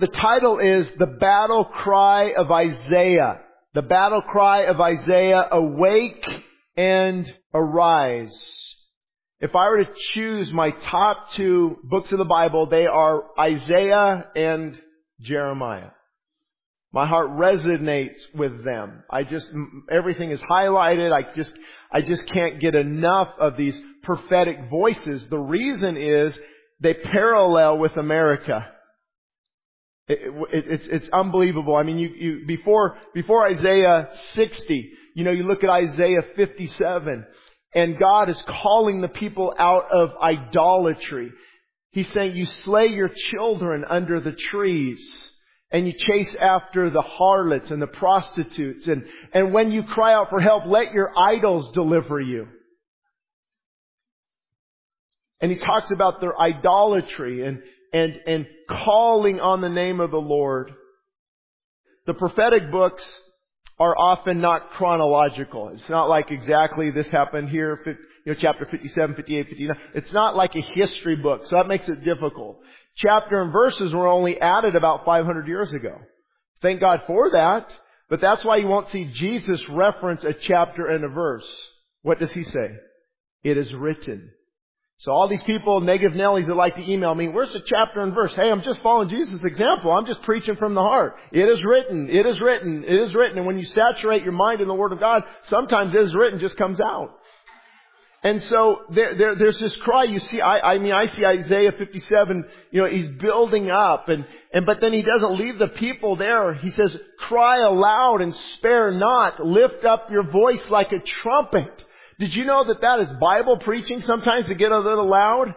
The title is The Battle Cry of Isaiah. The Battle Cry of Isaiah, Awake and Arise. If I were to choose my top two books of the Bible, they are Isaiah and Jeremiah. My heart resonates with them. I just, everything is highlighted. I just, I just can't get enough of these prophetic voices. The reason is they parallel with America. It, it, it's, it's unbelievable. I mean, you, you, before, before Isaiah 60, you know, you look at Isaiah 57, and God is calling the people out of idolatry. He's saying, you slay your children under the trees and you chase after the harlots and the prostitutes and, and when you cry out for help, let your idols deliver you. And he talks about their idolatry and, and, and calling on the name of the Lord. The prophetic books are often not chronological. It's not like exactly this happened here, you know, chapter 57, 58, 59. It's not like a history book, so that makes it difficult. Chapter and verses were only added about 500 years ago. Thank God for that, but that's why you won't see Jesus reference a chapter and a verse. What does he say? It is written. So all these people, negative Nellies that like to email me, where's the chapter and verse? Hey, I'm just following Jesus' example. I'm just preaching from the heart. It is written. It is written. It is written. And when you saturate your mind in the Word of God, sometimes it is written just comes out. And so there, there, there's this cry. You see, I, I mean, I see Isaiah 57. You know, he's building up, and and but then he doesn't leave the people there. He says, "Cry aloud and spare not. Lift up your voice like a trumpet." Did you know that that is Bible preaching sometimes to get a little loud?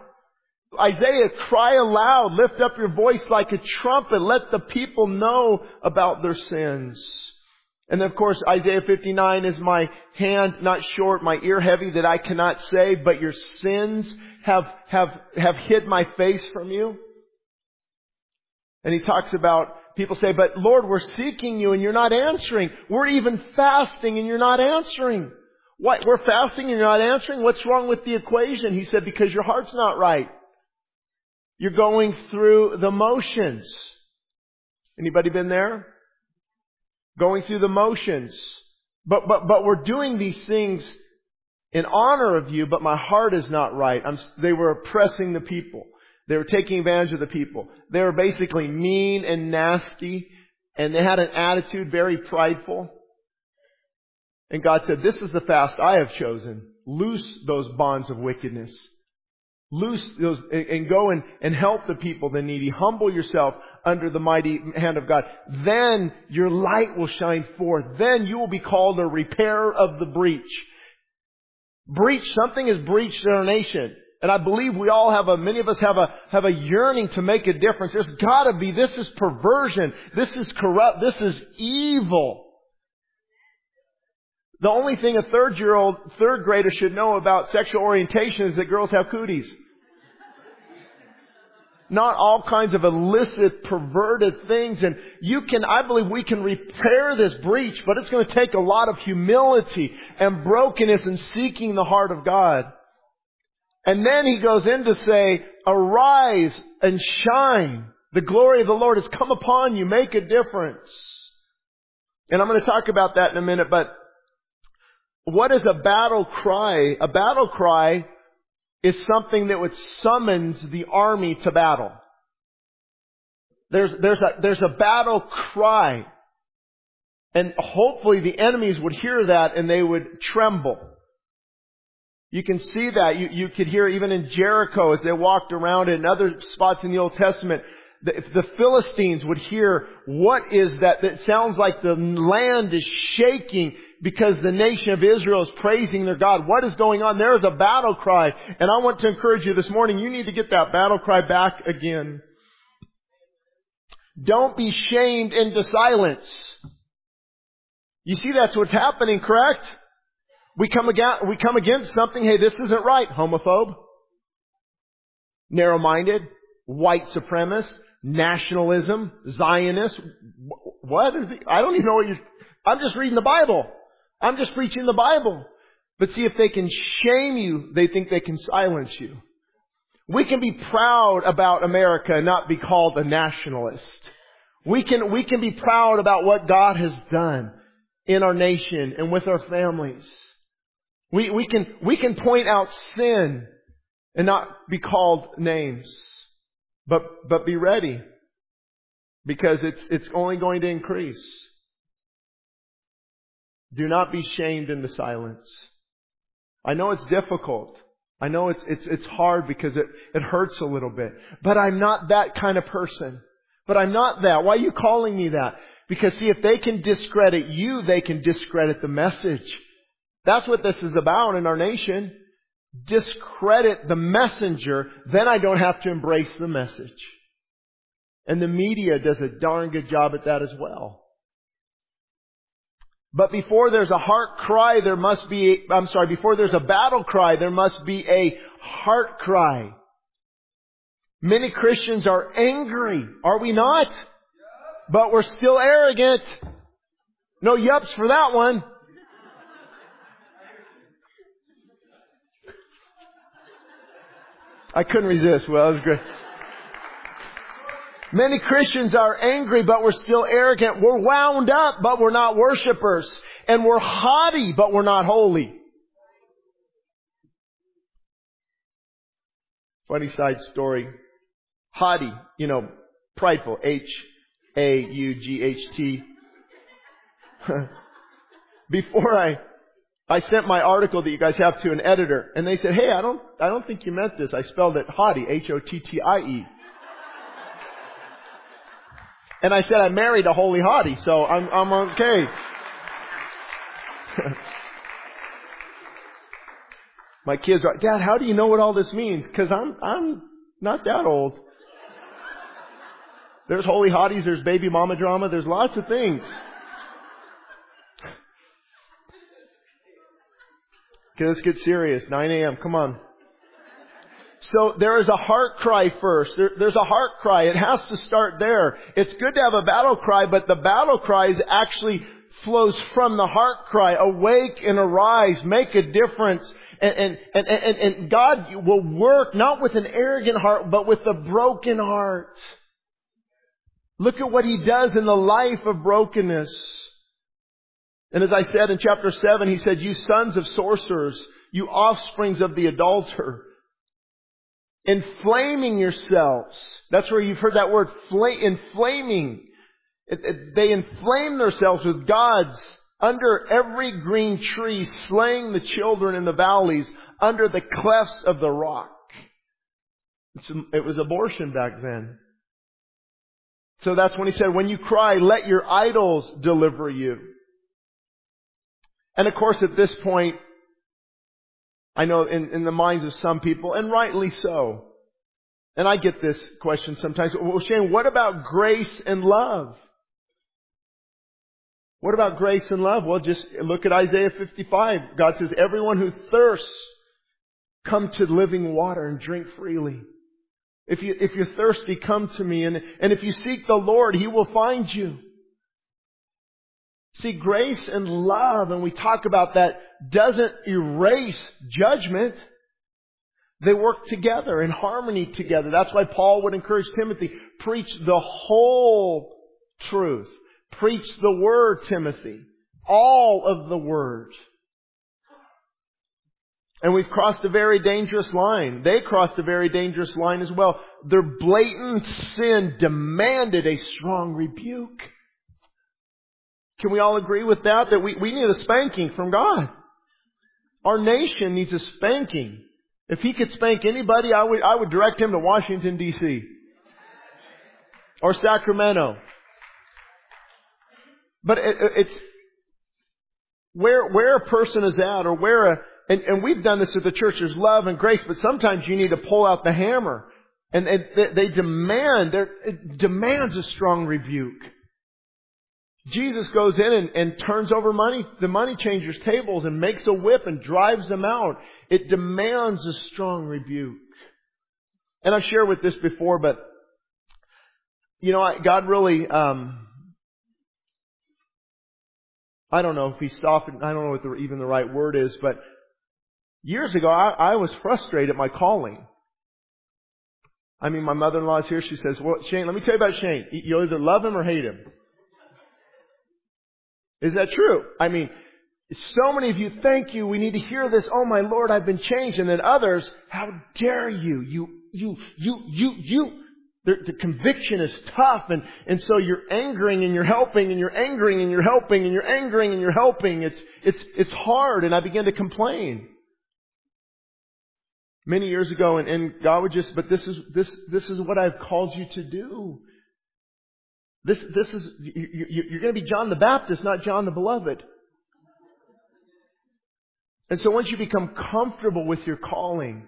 Isaiah, cry aloud, lift up your voice like a trumpet, let the people know about their sins. And of course, Isaiah 59 is my hand not short, my ear heavy that I cannot save, but your sins have, have, have hid my face from you. And he talks about, people say, but Lord, we're seeking you and you're not answering. We're even fasting and you're not answering. What? We're fasting and you're not answering? What's wrong with the equation? He said, because your heart's not right. You're going through the motions. Anybody been there? Going through the motions. But, but, but we're doing these things in honor of you, but my heart is not right. I'm, they were oppressing the people. They were taking advantage of the people. They were basically mean and nasty, and they had an attitude very prideful. And God said, this is the fast I have chosen. Loose those bonds of wickedness. Loose those, and go and, and help the people, the needy. Humble yourself under the mighty hand of God. Then your light will shine forth. Then you will be called a repairer of the breach. Breach, something is breached in our nation. And I believe we all have a, many of us have a, have a yearning to make a difference. There's gotta be, this is perversion. This is corrupt. This is evil. The only thing a third year old, third grader should know about sexual orientation is that girls have cooties. Not all kinds of illicit, perverted things. And you can, I believe we can repair this breach, but it's going to take a lot of humility and brokenness and seeking the heart of God. And then he goes in to say, arise and shine. The glory of the Lord has come upon you. Make a difference. And I'm going to talk about that in a minute, but what is a battle cry? A battle cry is something that would summons the army to battle. There's, there's a, there's a battle cry. And hopefully the enemies would hear that and they would tremble. You can see that. You, you could hear even in Jericho as they walked around in other spots in the Old Testament. If the Philistines would hear what is that, that sounds like the land is shaking because the nation of Israel is praising their God. What is going on? There is a battle cry. And I want to encourage you this morning, you need to get that battle cry back again. Don't be shamed into silence. You see that's what's happening, correct? We come against, we come against something, hey, this isn't right. Homophobe. Narrow-minded. White supremacist. Nationalism. Zionist. What? I don't even know what you're, I'm just reading the Bible. I'm just preaching the Bible. But see, if they can shame you, they think they can silence you. We can be proud about America and not be called a nationalist. We can, we can be proud about what God has done in our nation and with our families. We, we can, we can point out sin and not be called names. But, but be ready. Because it's, it's only going to increase. Do not be shamed in the silence. I know it's difficult. I know it's, it's, it's hard because it, it hurts a little bit. But I'm not that kind of person. But I'm not that. Why are you calling me that? Because see, if they can discredit you, they can discredit the message. That's what this is about in our nation. Discredit the messenger, then I don't have to embrace the message. And the media does a darn good job at that as well. But before there's a heart cry, there must be, I'm sorry, before there's a battle cry, there must be a heart cry. Many Christians are angry, are we not? But we're still arrogant. No yups for that one. I couldn't resist. Well, that was great. Many Christians are angry, but we're still arrogant. We're wound up, but we're not worshipers. And we're haughty, but we're not holy. Funny side story. Haughty, you know, prideful. H-A-U-G-H-T. Before I, I sent my article that you guys have to an editor, and they said, hey, I don't, I don't think you meant this. I spelled it haughty, H-O-T-T-I-E. And I said I married a holy hottie, so I'm, I'm okay. My kids are, Dad, how do you know what all this means? Cause I'm, I'm not that old. There's holy hotties, there's baby mama drama, there's lots of things. Okay, let's get serious. 9 a.m. Come on. So there is a heart cry first. There, there's a heart cry. It has to start there. It's good to have a battle cry, but the battle cry is actually flows from the heart cry. Awake and arise. Make a difference. And, and, and, and, and God will work not with an arrogant heart, but with a broken heart. Look at what He does in the life of brokenness. And as I said in chapter 7, He said, you sons of sorcerers, you offsprings of the adulterer, inflaming yourselves. That's where you've heard that word, inflaming. They inflame themselves with gods under every green tree, slaying the children in the valleys, under the clefts of the rock. It was abortion back then. So that's when he said, when you cry, let your idols deliver you. And of course at this point, I know in, in the minds of some people, and rightly so. And I get this question sometimes. Well, Shane, what about grace and love? What about grace and love? Well, just look at Isaiah 55. God says, everyone who thirsts, come to living water and drink freely. If you, if you're thirsty, come to me. And, and if you seek the Lord, He will find you. See, grace and love, and we talk about that, doesn't erase judgment. They work together in harmony together. That's why Paul would encourage Timothy, preach the whole truth. Preach the word, Timothy. All of the word. And we've crossed a very dangerous line. They crossed a very dangerous line as well. Their blatant sin demanded a strong rebuke. Can we all agree with that? That we, we need a spanking from God. Our nation needs a spanking. If he could spank anybody, I would, I would direct him to Washington DC. Or Sacramento. But it, it's, where, where a person is at or where a, and, and we've done this at the church, there's love and grace, but sometimes you need to pull out the hammer. And, they, they demand, it demands a strong rebuke. Jesus goes in and, and, turns over money, the money changers' tables and makes a whip and drives them out. It demands a strong rebuke. And I've shared with this before, but you know, God really, um, I don't know if He softened, I don't know what the, even the right word is, but years ago I, I was frustrated at my calling. I mean, my mother-in-law is here. She says, well, Shane, let me tell you about Shane. You either love him or hate him. Is that true? I mean, so many of you, thank you. We need to hear this. Oh my Lord, I've been changed. And then others, how dare you? You, you, you, you, you. The, the, conviction is tough and, and so you're angering and you're helping and you're angering and you're helping and you're angering and you're helping. It's, it's, it's hard and I begin to complain. Many years ago and, and God would just, but this is, this, this is what I've called you to do. This, this is, you, you, you're going to be John the Baptist, not John the Beloved. And so once you become comfortable with your calling,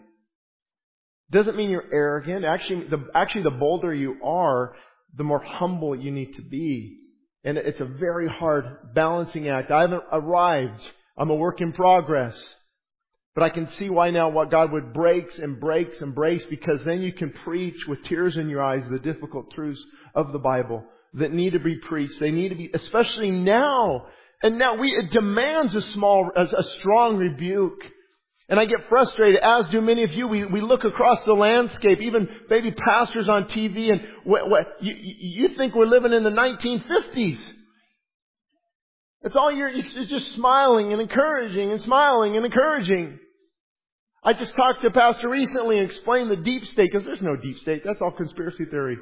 doesn't mean you're arrogant. Actually, the, actually the bolder you are, the more humble you need to be. And it's a very hard balancing act. I haven't arrived. I'm a work in progress. But I can see why now what God would breaks and breaks and breaks because then you can preach with tears in your eyes the difficult truths of the Bible that need to be preached. They need to be, especially now. And now we, it demands a small, a, a strong rebuke. And I get frustrated, as do many of you. We, we look across the landscape, even maybe pastors on TV, and what, what, you, you think we're living in the 1950s. It's all you're, you're just smiling and encouraging and smiling and encouraging. I just talked to a pastor recently and explained the deep state, because there's no deep state. That's all conspiracy theory.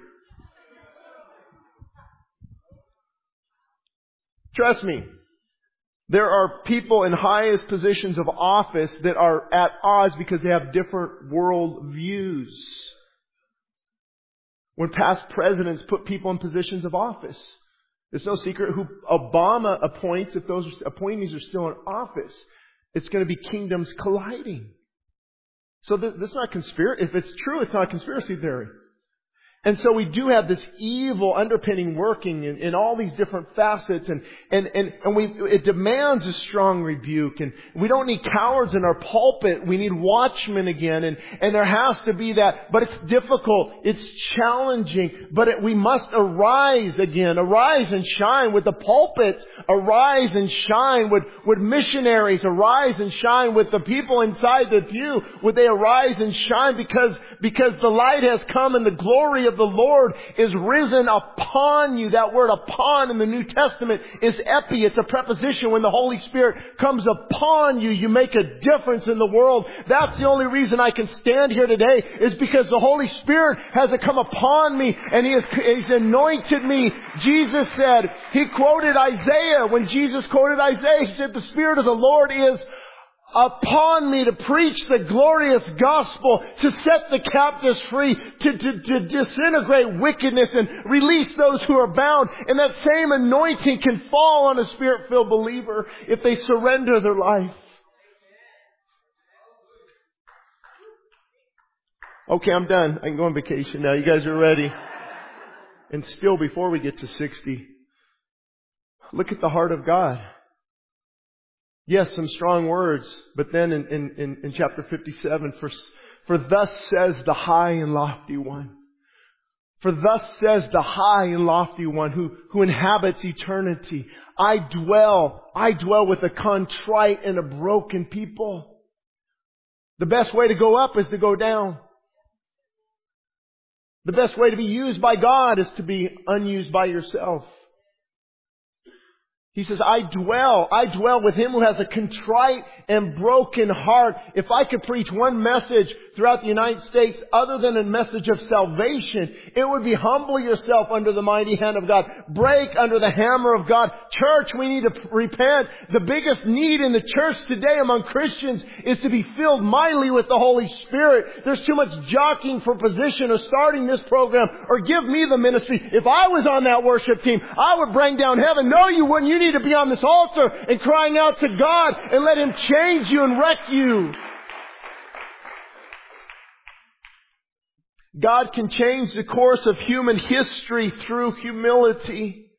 Trust me. There are people in highest positions of office that are at odds because they have different world views. When past presidents put people in positions of office, it's no secret who Obama appoints, if those appointees are still in office, it's going to be kingdoms colliding. So this is not conspiracy. If it's true, it's not conspiracy theory. And so we do have this evil underpinning working in, in all these different facets and, and, and, and we, it demands a strong rebuke and we don't need cowards in our pulpit. We need watchmen again and, and there has to be that, but it's difficult. It's challenging, but it, we must arise again, arise and shine with the pulpit, arise and shine with, with missionaries, arise and shine with the people inside the pew. Would they arise and shine because, because the light has come and the glory of the Lord is risen upon you. That word upon in the New Testament is epi. It's a preposition. When the Holy Spirit comes upon you, you make a difference in the world. That's the only reason I can stand here today is because the Holy Spirit has come upon me and He has He's anointed me. Jesus said, He quoted Isaiah. When Jesus quoted Isaiah, He said, the Spirit of the Lord is upon me to preach the glorious gospel, to set the captives free, to, to, to, disintegrate wickedness and release those who are bound. And that same anointing can fall on a spirit-filled believer if they surrender their life. Okay, I'm done. I can go on vacation now. You guys are ready. And still, before we get to 60, look at the heart of God. Yes, some strong words, but then in, in, in, chapter 57, for, for thus says the high and lofty one. For thus says the high and lofty one who, who inhabits eternity. I dwell, I dwell with a contrite and a broken people. The best way to go up is to go down. The best way to be used by God is to be unused by yourself. He says, I dwell, I dwell with him who has a contrite and broken heart. If I could preach one message throughout the United States other than a message of salvation, it would be humble yourself under the mighty hand of God. Break under the hammer of God. Church, we need to repent. The biggest need in the church today among Christians is to be filled mightily with the Holy Spirit. There's too much jockeying for position or starting this program or give me the ministry. If I was on that worship team, I would bring down heaven. No, you wouldn't. You need to be on this altar and crying out to God and let Him change you and wreck you. God can change the course of human history through humility.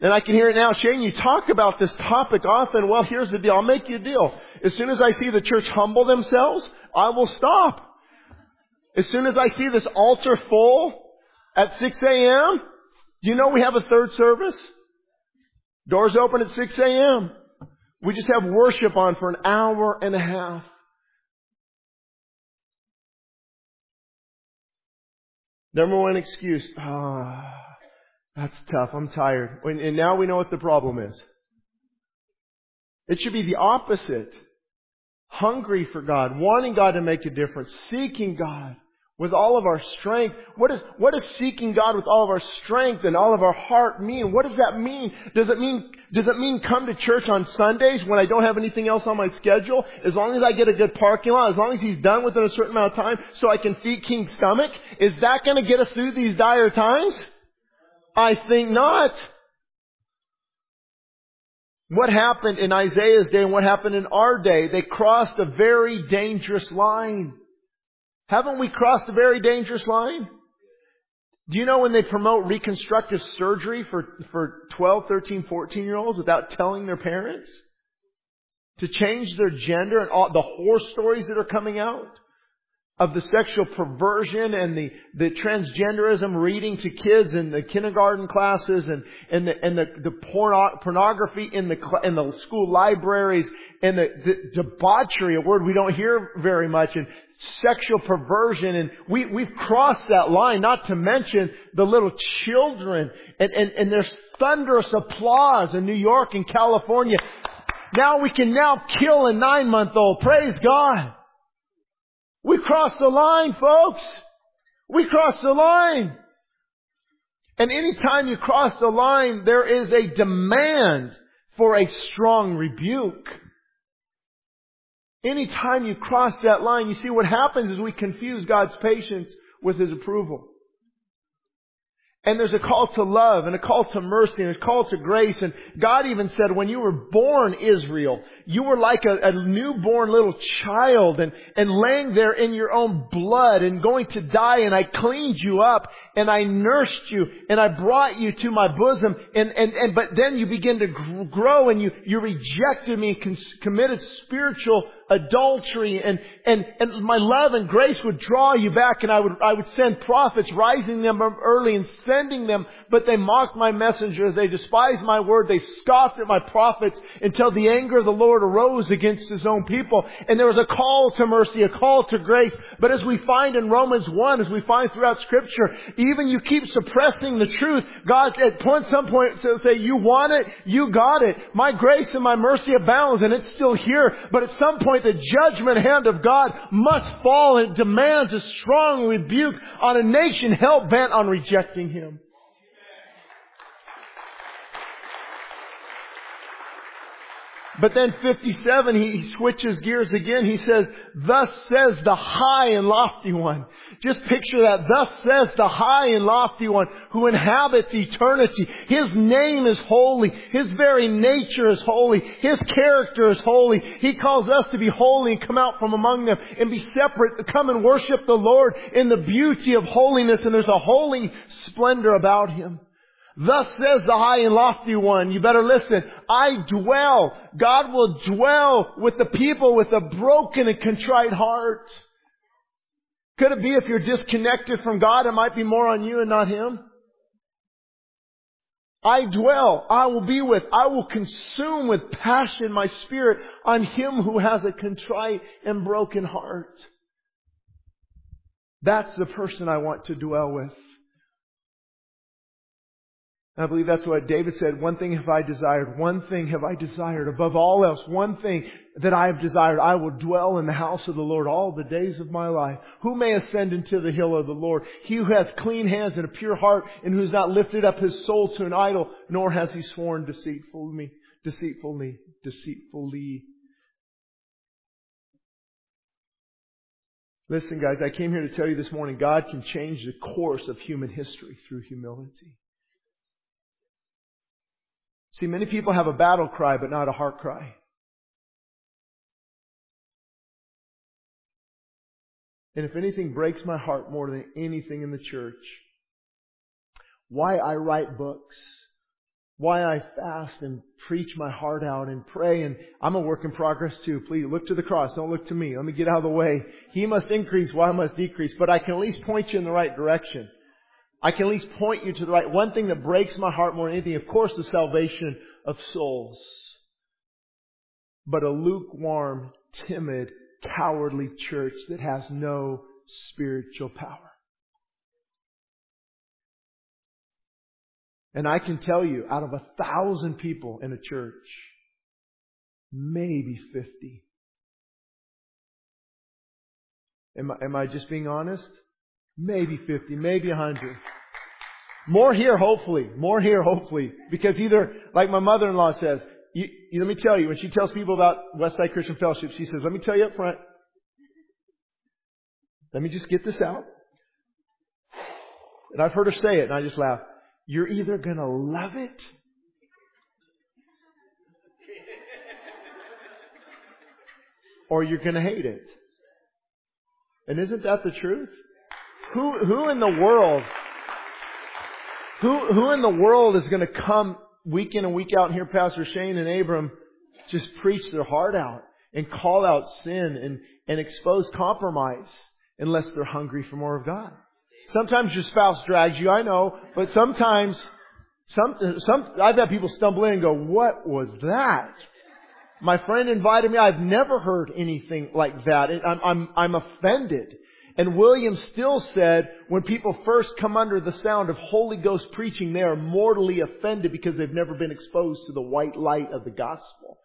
And I can hear it now. Shane, you talk about this topic often. Well, here's the deal. I'll make you a deal. As soon as I see the church humble themselves, I will stop. As soon as I see this altar full at 6 a.m., you know we have a third service? Doors open at 6 a.m. We just have worship on for an hour and a half. Number one excuse, ah, that's tough. I'm tired. And now we know what the problem is. It should be the opposite. Hungry for God, wanting God to make a difference, seeking God with all of our strength. What is, what does seeking God with all of our strength and all of our heart mean? What does that mean? Does it mean, does it mean come to church on Sundays when I don't have anything else on my schedule? As long as I get a good parking lot, as long as he's done within a certain amount of time so I can feed King's stomach? Is that gonna get us through these dire times? I think not. What happened in Isaiah's day and what happened in our day? They crossed a very dangerous line. Haven't we crossed a very dangerous line? Do you know when they promote reconstructive surgery for, for 12, 13, 14 year olds without telling their parents? To change their gender and all the horror stories that are coming out? of the sexual perversion and the, the transgenderism reading to kids in the kindergarten classes and, and the, and the, the porno, pornography in the, in the school libraries and the, the debauchery, a word we don't hear very much, and sexual perversion and we, we've crossed that line, not to mention the little children and, and, and there's thunderous applause in New York and California. Now we can now kill a nine month old. Praise God. We crossed the line, folks. We crossed the line. And anytime you cross the line, there is a demand for a strong rebuke. Anytime you cross that line, you see what happens is we confuse God's patience with His approval. And there's a call to love and a call to mercy and a call to grace. And God even said when you were born Israel, you were like a, a, newborn little child and, and laying there in your own blood and going to die and I cleaned you up and I nursed you and I brought you to my bosom and, and, and but then you begin to grow and you, you rejected me and committed spiritual adultery and, and, and my love and grace would draw you back and I would, I would send prophets rising them up early and sending them, but they mocked my messenger, They despised my word. They scoffed at my prophets until the anger of the Lord arose against his own people. And there was a call to mercy, a call to grace. But as we find in Romans 1, as we find throughout scripture, even you keep suppressing the truth, God at some point say, you want it, you got it. My grace and my mercy abounds and it's still here. But at some point the judgment hand of God must fall and demands a strong rebuke on a nation hell bent on rejecting Him. But then 57, he switches gears again. He says, thus says the high and lofty one. Just picture that. Thus says the high and lofty one who inhabits eternity. His name is holy. His very nature is holy. His character is holy. He calls us to be holy and come out from among them and be separate, come and worship the Lord in the beauty of holiness. And there's a holy splendor about Him. Thus says the high and lofty one, you better listen, I dwell, God will dwell with the people with a broken and contrite heart. Could it be if you're disconnected from God, it might be more on you and not Him? I dwell, I will be with, I will consume with passion my spirit on him who has a contrite and broken heart. That's the person I want to dwell with. I believe that's what David said. One thing have I desired. One thing have I desired above all else. One thing that I have desired. I will dwell in the house of the Lord all the days of my life. Who may ascend into the hill of the Lord? He who has clean hands and a pure heart and who has not lifted up his soul to an idol, nor has he sworn deceitfully, deceitfully, deceitfully. Listen guys, I came here to tell you this morning, God can change the course of human history through humility. See, many people have a battle cry, but not a heart cry. And if anything breaks my heart more than anything in the church, why I write books, why I fast and preach my heart out and pray, and I'm a work in progress too. Please look to the cross. Don't look to me. Let me get out of the way. He must increase why I must decrease, but I can at least point you in the right direction. I can at least point you to the right. One thing that breaks my heart more than anything, of course, the salvation of souls. But a lukewarm, timid, cowardly church that has no spiritual power. And I can tell you, out of a thousand people in a church, maybe 50. Am I, am I just being honest? Maybe 50, maybe 100. More here, hopefully. More here, hopefully. Because either, like my mother-in-law says, you, you, let me tell you, when she tells people about Westside Christian Fellowship, she says, let me tell you up front, let me just get this out. And I've heard her say it, and I just laugh. You're either going to love it or you're going to hate it. And isn't that the truth? Who, who in the world, who, who in the world is going to come week in and week out and hear Pastor Shane and Abram just preach their heart out and call out sin and, and expose compromise unless they're hungry for more of God? Sometimes your spouse drags you, I know, but sometimes, some, some, I've had people stumble in and go, what was that? My friend invited me. I've never heard anything like that. I'm, I'm, I'm offended. And William still said, when people first come under the sound of Holy Ghost preaching, they are mortally offended because they've never been exposed to the white light of the gospel.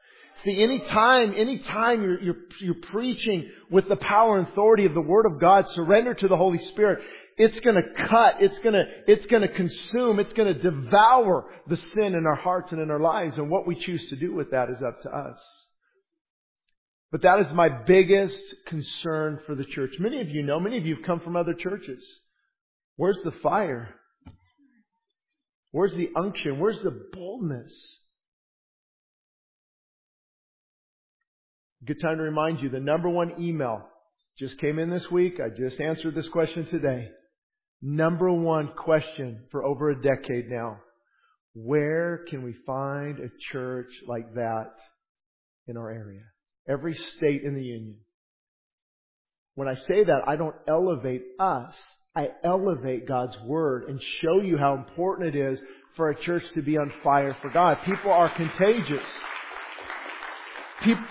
See, anytime, anytime you're, you're, you're preaching with the power and authority of the Word of God, surrender to the Holy Spirit, it's gonna cut, it's gonna, it's gonna consume, it's gonna devour the sin in our hearts and in our lives, and what we choose to do with that is up to us. But that is my biggest concern for the church. Many of you know, many of you have come from other churches. Where's the fire? Where's the unction? Where's the boldness? Good time to remind you the number one email just came in this week. I just answered this question today. Number one question for over a decade now. Where can we find a church like that in our area? Every state in the union. When I say that, I don't elevate us. I elevate God's Word and show you how important it is for a church to be on fire for God. People are contagious.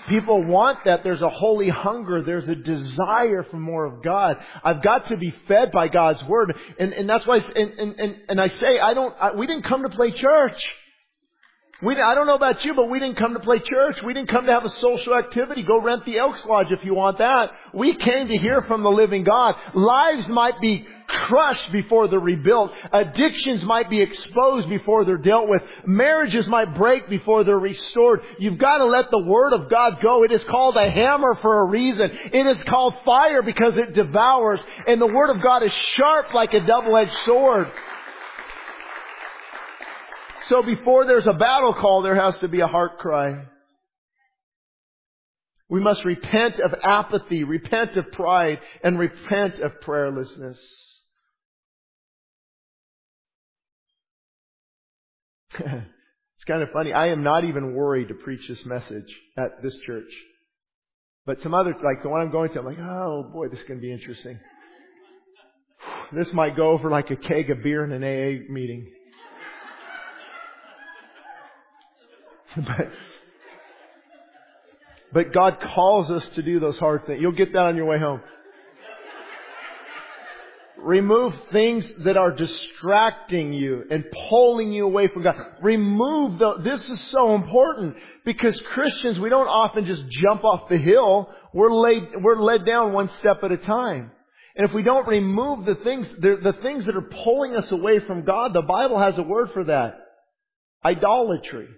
People want that. There's a holy hunger. There's a desire for more of God. I've got to be fed by God's Word. And, and that's why, and, and, and I say, I don't, I, we didn't come to play church. We, I don't know about you, but we didn't come to play church. We didn't come to have a social activity. Go rent the Elks Lodge if you want that. We came to hear from the living God. Lives might be crushed before they're rebuilt. Addictions might be exposed before they're dealt with. Marriages might break before they're restored. You've got to let the Word of God go. It is called a hammer for a reason. It is called fire because it devours. And the Word of God is sharp like a double-edged sword. So before there's a battle call, there has to be a heart cry. We must repent of apathy, repent of pride, and repent of prayerlessness. it's kind of funny. I am not even worried to preach this message at this church. But some other, like the one I'm going to, I'm like, oh boy, this is going to be interesting. This might go over like a keg of beer in an AA meeting. but, but God calls us to do those hard things. You'll get that on your way home. Remove things that are distracting you and pulling you away from God. Remove the, this is so important because Christians, we don't often just jump off the hill. We're laid, we're led down one step at a time. And if we don't remove the things, the, the things that are pulling us away from God, the Bible has a word for that. Idolatry.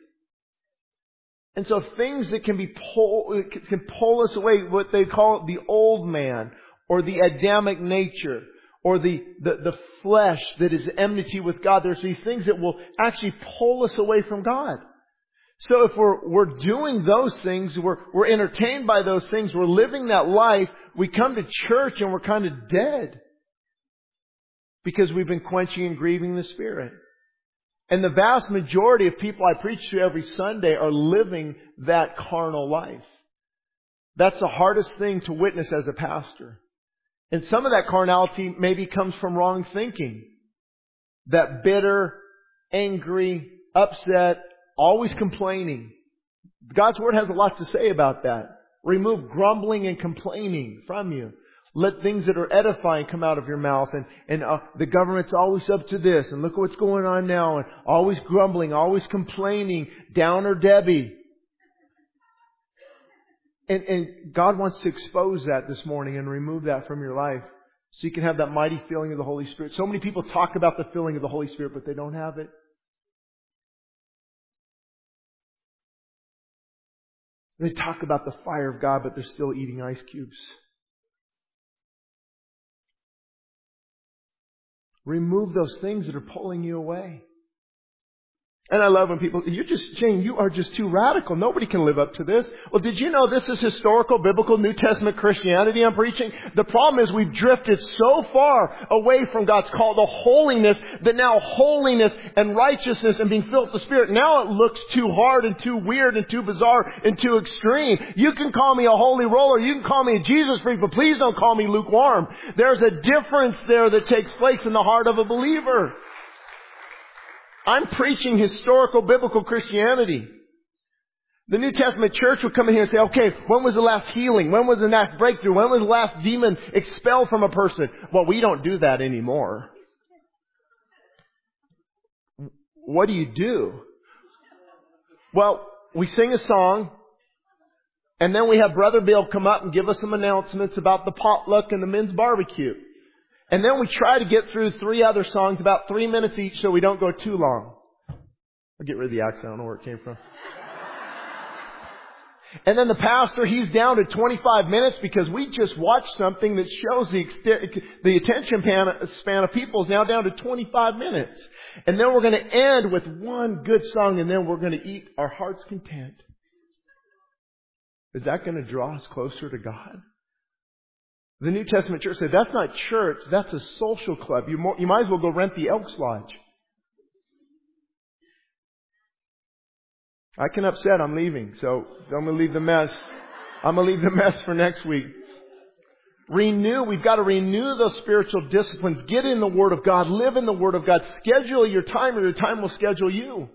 And so things that can be pull, can pull us away, what they call the old man, or the Adamic nature, or the, the, the flesh that is enmity with God. There's these things that will actually pull us away from God. So if we're, we're doing those things, we're, we're entertained by those things, we're living that life, we come to church and we're kind of dead. Because we've been quenching and grieving the Spirit. And the vast majority of people I preach to every Sunday are living that carnal life. That's the hardest thing to witness as a pastor. And some of that carnality maybe comes from wrong thinking. That bitter, angry, upset, always complaining. God's Word has a lot to say about that. Remove grumbling and complaining from you. Let things that are edifying come out of your mouth and, and uh, the government's always up to this and look what's going on now and always grumbling, always complaining, downer Debbie. And, and God wants to expose that this morning and remove that from your life so you can have that mighty feeling of the Holy Spirit. So many people talk about the feeling of the Holy Spirit, but they don't have it. They talk about the fire of God, but they're still eating ice cubes. Remove those things that are pulling you away. And I love when people, you're just, Shane, you are just too radical. Nobody can live up to this. Well, did you know this is historical, biblical, New Testament Christianity I'm preaching? The problem is we've drifted so far away from God's call to holiness that now holiness and righteousness and being filled with the Spirit, now it looks too hard and too weird and too bizarre and too extreme. You can call me a holy roller, you can call me a Jesus freak, but please don't call me lukewarm. There's a difference there that takes place in the heart of a believer. I'm preaching historical biblical Christianity. The New Testament church would come in here and say, okay, when was the last healing? When was the last breakthrough? When was the last demon expelled from a person? Well, we don't do that anymore. What do you do? Well, we sing a song, and then we have Brother Bill come up and give us some announcements about the potluck and the men's barbecue. And then we try to get through three other songs, about three minutes each, so we don't go too long. I'll get rid of the accent. I don't know where it came from. And then the pastor, he's down to 25 minutes because we just watched something that shows the, extent, the attention span of people is now down to 25 minutes. And then we're going to end with one good song and then we're going to eat our heart's content. Is that going to draw us closer to God? The New Testament church said, that's not church, that's a social club. You, you might as well go rent the Elks Lodge. I can upset, I'm leaving, so I'm gonna leave the mess. I'm gonna leave the mess for next week. Renew, we've got to renew those spiritual disciplines. Get in the Word of God, live in the Word of God, schedule your time or your time will schedule you.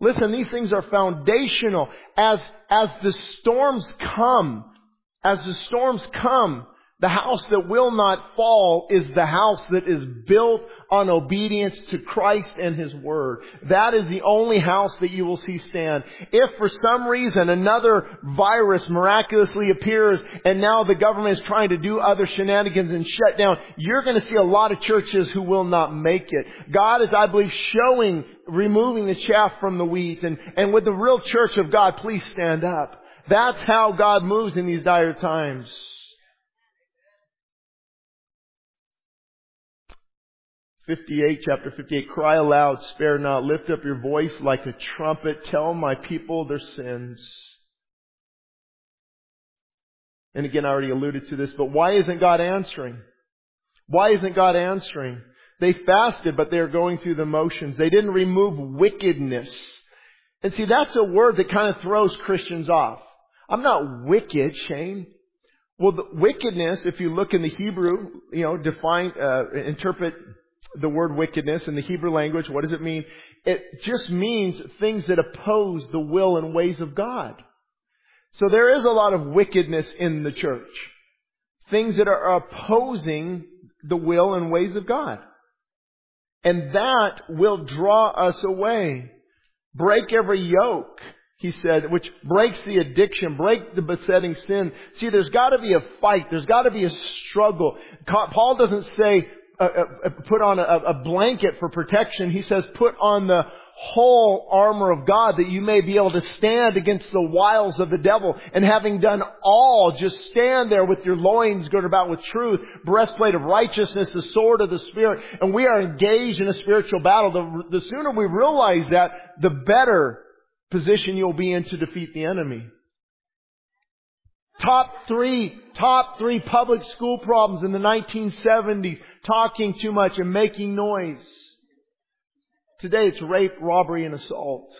Listen, these things are foundational. As, as the storms come, as the storms come, the house that will not fall is the house that is built on obedience to Christ and His Word. That is the only house that you will see stand. If for some reason another virus miraculously appears and now the government is trying to do other shenanigans and shut down, you're going to see a lot of churches who will not make it. God is, I believe, showing, removing the chaff from the wheat and, and with the real church of God, please stand up. That's how God moves in these dire times. 58, chapter 58, cry aloud, spare not, lift up your voice like a trumpet, tell my people their sins. And again, I already alluded to this, but why isn't God answering? Why isn't God answering? They fasted, but they're going through the motions. They didn't remove wickedness. And see, that's a word that kind of throws Christians off. I'm not wicked, Shane. Well, the wickedness, if you look in the Hebrew, you know, define, uh, interpret the word wickedness in the Hebrew language, what does it mean? It just means things that oppose the will and ways of God. So there is a lot of wickedness in the church. Things that are opposing the will and ways of God. And that will draw us away. Break every yoke, he said, which breaks the addiction, break the besetting sin. See, there's gotta be a fight. There's gotta be a struggle. Paul doesn't say, put on a, a blanket for protection. He says, put on the whole armor of God that you may be able to stand against the wiles of the devil. And having done all, just stand there with your loins girded about with truth, breastplate of righteousness, the sword of the Spirit. And we are engaged in a spiritual battle. The, the sooner we realize that, the better position you'll be in to defeat the enemy. Top three, top three public school problems in the 1970s. Talking too much and making noise. Today it's rape, robbery, and assault.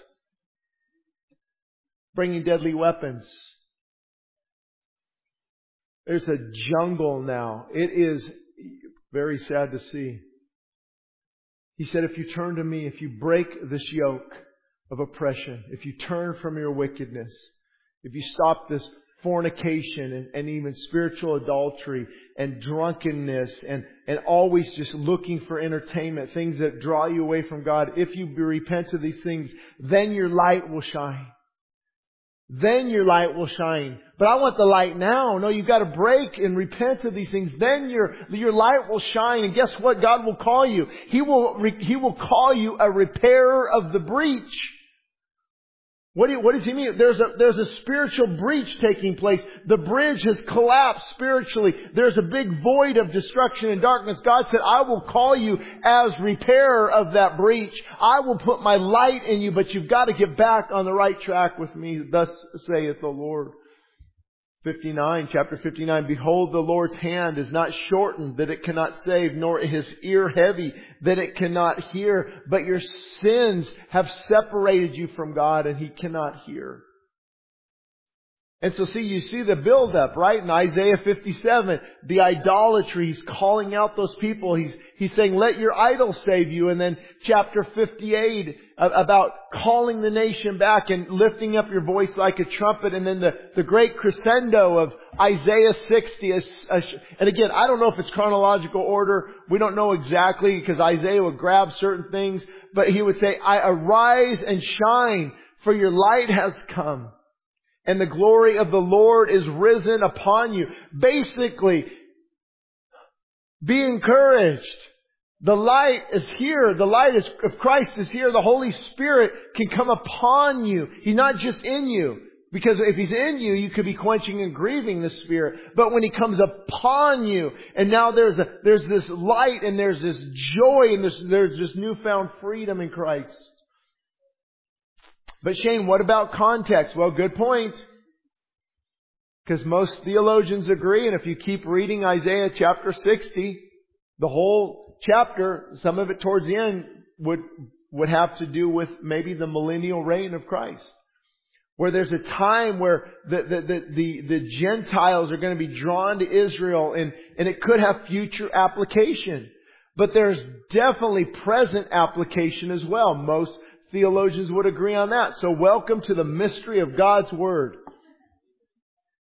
Bringing deadly weapons. There's a jungle now. It is very sad to see. He said, if you turn to me, if you break this yoke of oppression, if you turn from your wickedness, if you stop this fornication and, and, even spiritual adultery and drunkenness and, and always just looking for entertainment, things that draw you away from God, if you repent of these things, then your light will shine. Then your light will shine. But I want the light now. No, you've got to break and repent of these things. Then your, your light will shine. And guess what? God will call you. He will, He will call you a repairer of the breach. What, do you, what does he mean? There's a, there's a spiritual breach taking place. The bridge has collapsed spiritually. There's a big void of destruction and darkness. God said, I will call you as repairer of that breach. I will put my light in you, but you've got to get back on the right track with me. Thus saith the Lord. 59, chapter 59, Behold, the Lord's hand is not shortened that it cannot save, nor his ear heavy that it cannot hear, but your sins have separated you from God and he cannot hear. And so see, you see the buildup, right? In Isaiah 57, the idolatry, he's calling out those people. He's, he's saying, let your idol save you. And then chapter 58, about calling the nation back and lifting up your voice like a trumpet. And then the, the great crescendo of Isaiah 60. And again, I don't know if it's chronological order. We don't know exactly because Isaiah would grab certain things, but he would say, I arise and shine for your light has come and the glory of the Lord is risen upon you. Basically, be encouraged. The light is here. The light is, of Christ is here. The Holy Spirit can come upon you. He's not just in you. Because if He's in you, you could be quenching and grieving the Spirit. But when He comes upon you, and now there's a, there's this light and there's this joy and there's, there's this newfound freedom in Christ. But Shane, what about context? Well, good point. Because most theologians agree, and if you keep reading Isaiah chapter 60, the whole chapter, some of it towards the end, would, would have to do with maybe the millennial reign of Christ. Where there's a time where the, the, the, the, the Gentiles are going to be drawn to Israel and, and it could have future application. But there's definitely present application as well. Most theologians would agree on that. So welcome to the mystery of God's Word.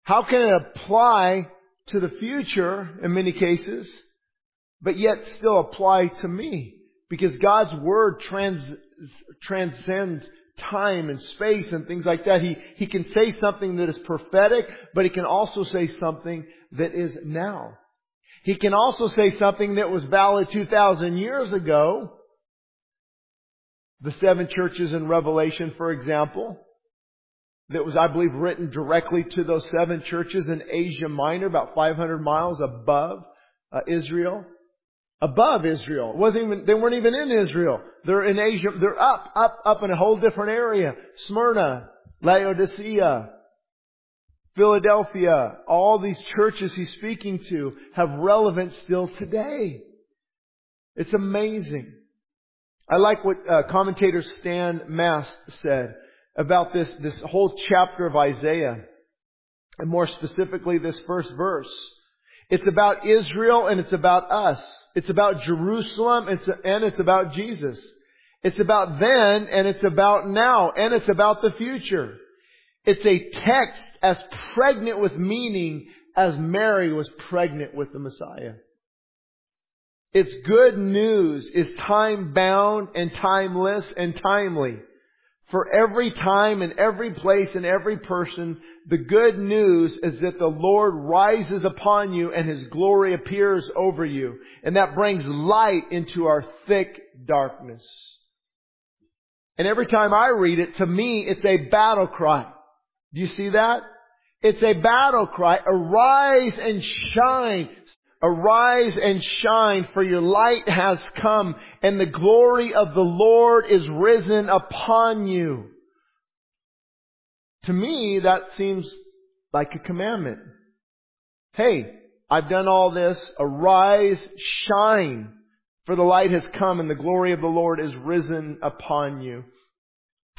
How can it apply to the future in many cases, but yet still apply to me? Because God's Word trans, transcends time and space and things like that. He, he can say something that is prophetic, but he can also say something that is now. He can also say something that was valid 2,000 years ago, the seven churches in Revelation, for example, that was, I believe, written directly to those seven churches in Asia Minor, about 500 miles above uh, Israel. Above Israel. It wasn't even, they weren't even in Israel. They're in Asia, they're up, up, up in a whole different area. Smyrna, Laodicea, Philadelphia, all these churches he's speaking to have relevance still today. It's amazing. I like what uh, commentator Stan Mast said about this, this whole chapter of Isaiah, and more specifically this first verse. It's about Israel and it's about us. It's about Jerusalem and it's, about Jesus. It's about then and it's about now and it's about the future. It's a text as pregnant with meaning as Mary was pregnant with the Messiah. Its good news is time bound and timeless and timely. For every time and every place and every person, the good news is that the Lord rises upon you and His glory appears over you. And that brings light into our thick darkness. And every time I read it, to me, it's a battle cry. Do you see that? It's a battle cry. Arise and shine. Arise and shine for your light has come and the glory of the Lord is risen upon you. To me, that seems like a commandment. Hey, I've done all this. Arise, shine, for the light has come and the glory of the Lord is risen upon you.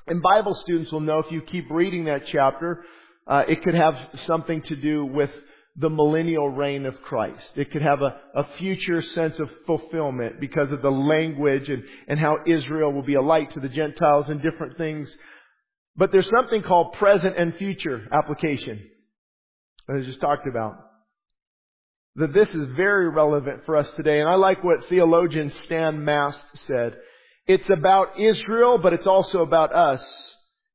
And Bible students will know if you keep reading that chapter, uh, it could have something to do with the millennial reign of Christ. It could have a, a future sense of fulfillment because of the language and, and how Israel will be a light to the Gentiles and different things. But there's something called present and future application. that I just talked about. That this is very relevant for us today. And I like what theologian Stan Mast said. It's about Israel, but it's also about us.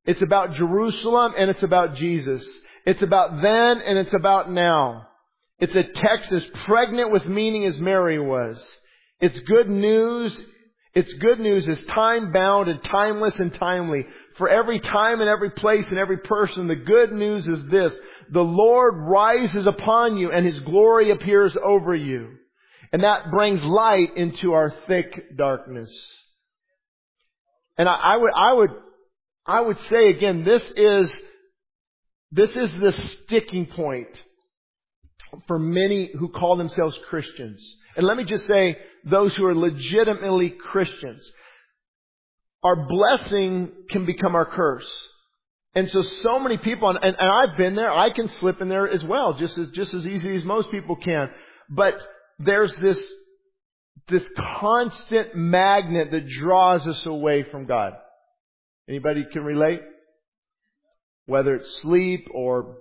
It's about Jerusalem and it's about Jesus. It's about then and it's about now. It's a text as pregnant with meaning as Mary was. It's good news. It's good news is time bound and timeless and timely. For every time and every place and every person, the good news is this. The Lord rises upon you and His glory appears over you. And that brings light into our thick darkness. And I, I would, I would, I would say again, this is, this is the sticking point for many who call themselves Christians. And let me just say, those who are legitimately Christians. Our blessing can become our curse. And so, so many people, and, and, I've been there, I can slip in there as well, just as, just as easy as most people can. But there's this, this constant magnet that draws us away from God. Anybody can relate? Whether it's sleep or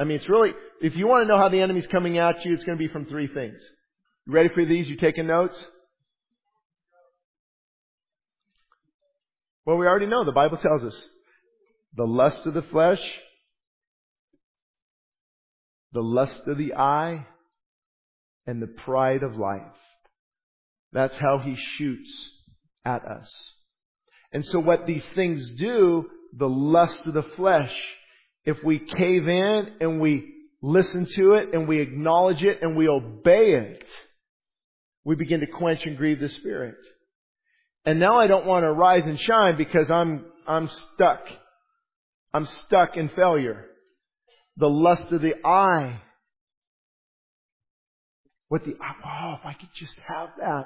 I mean, it's really, if you want to know how the enemy's coming at you, it's going to be from three things. You ready for these? You taking notes? Well, we already know. The Bible tells us. The lust of the flesh, the lust of the eye, and the pride of life. That's how he shoots at us. And so what these things do, the lust of the flesh, if we cave in and we listen to it and we acknowledge it and we obey it, we begin to quench and grieve the Spirit. And now I don't want to rise and shine because I'm, I'm stuck. I'm stuck in failure. The lust of the eye. What the, oh, if I could just have that.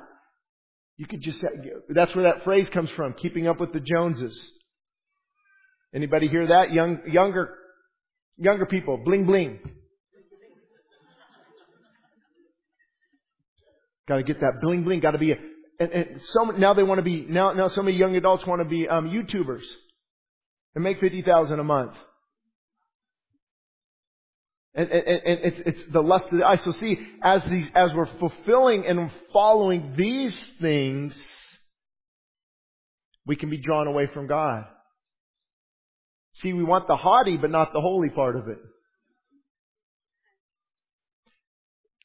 You could just, have, that's where that phrase comes from, keeping up with the Joneses. Anybody hear that? Young, younger Younger people, bling bling. Got to get that bling bling. Got to be a, and, and so now they want to be now now so many young adults want to be um, YouTubers and make fifty thousand a month. And, and, and, it's, it's the lust of the eye. So see, as these, as we're fulfilling and following these things, we can be drawn away from God. See, we want the haughty, but not the holy part of it.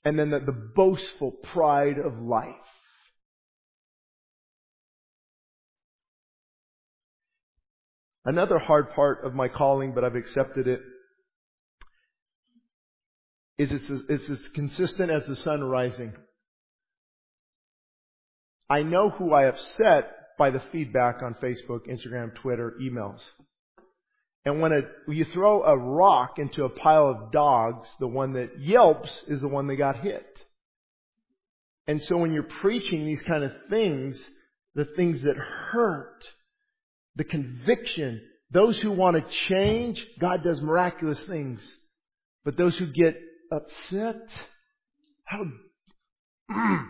And then the, the boastful pride of life. Another hard part of my calling, but I've accepted it, is it's it's as consistent as the sun rising. I know who I upset by the feedback on Facebook, Instagram, Twitter, emails. And when, a, when you throw a rock into a pile of dogs, the one that yelps is the one that got hit. And so when you're preaching these kind of things, the things that hurt, the conviction, those who want to change, God does miraculous things. But those who get upset, how,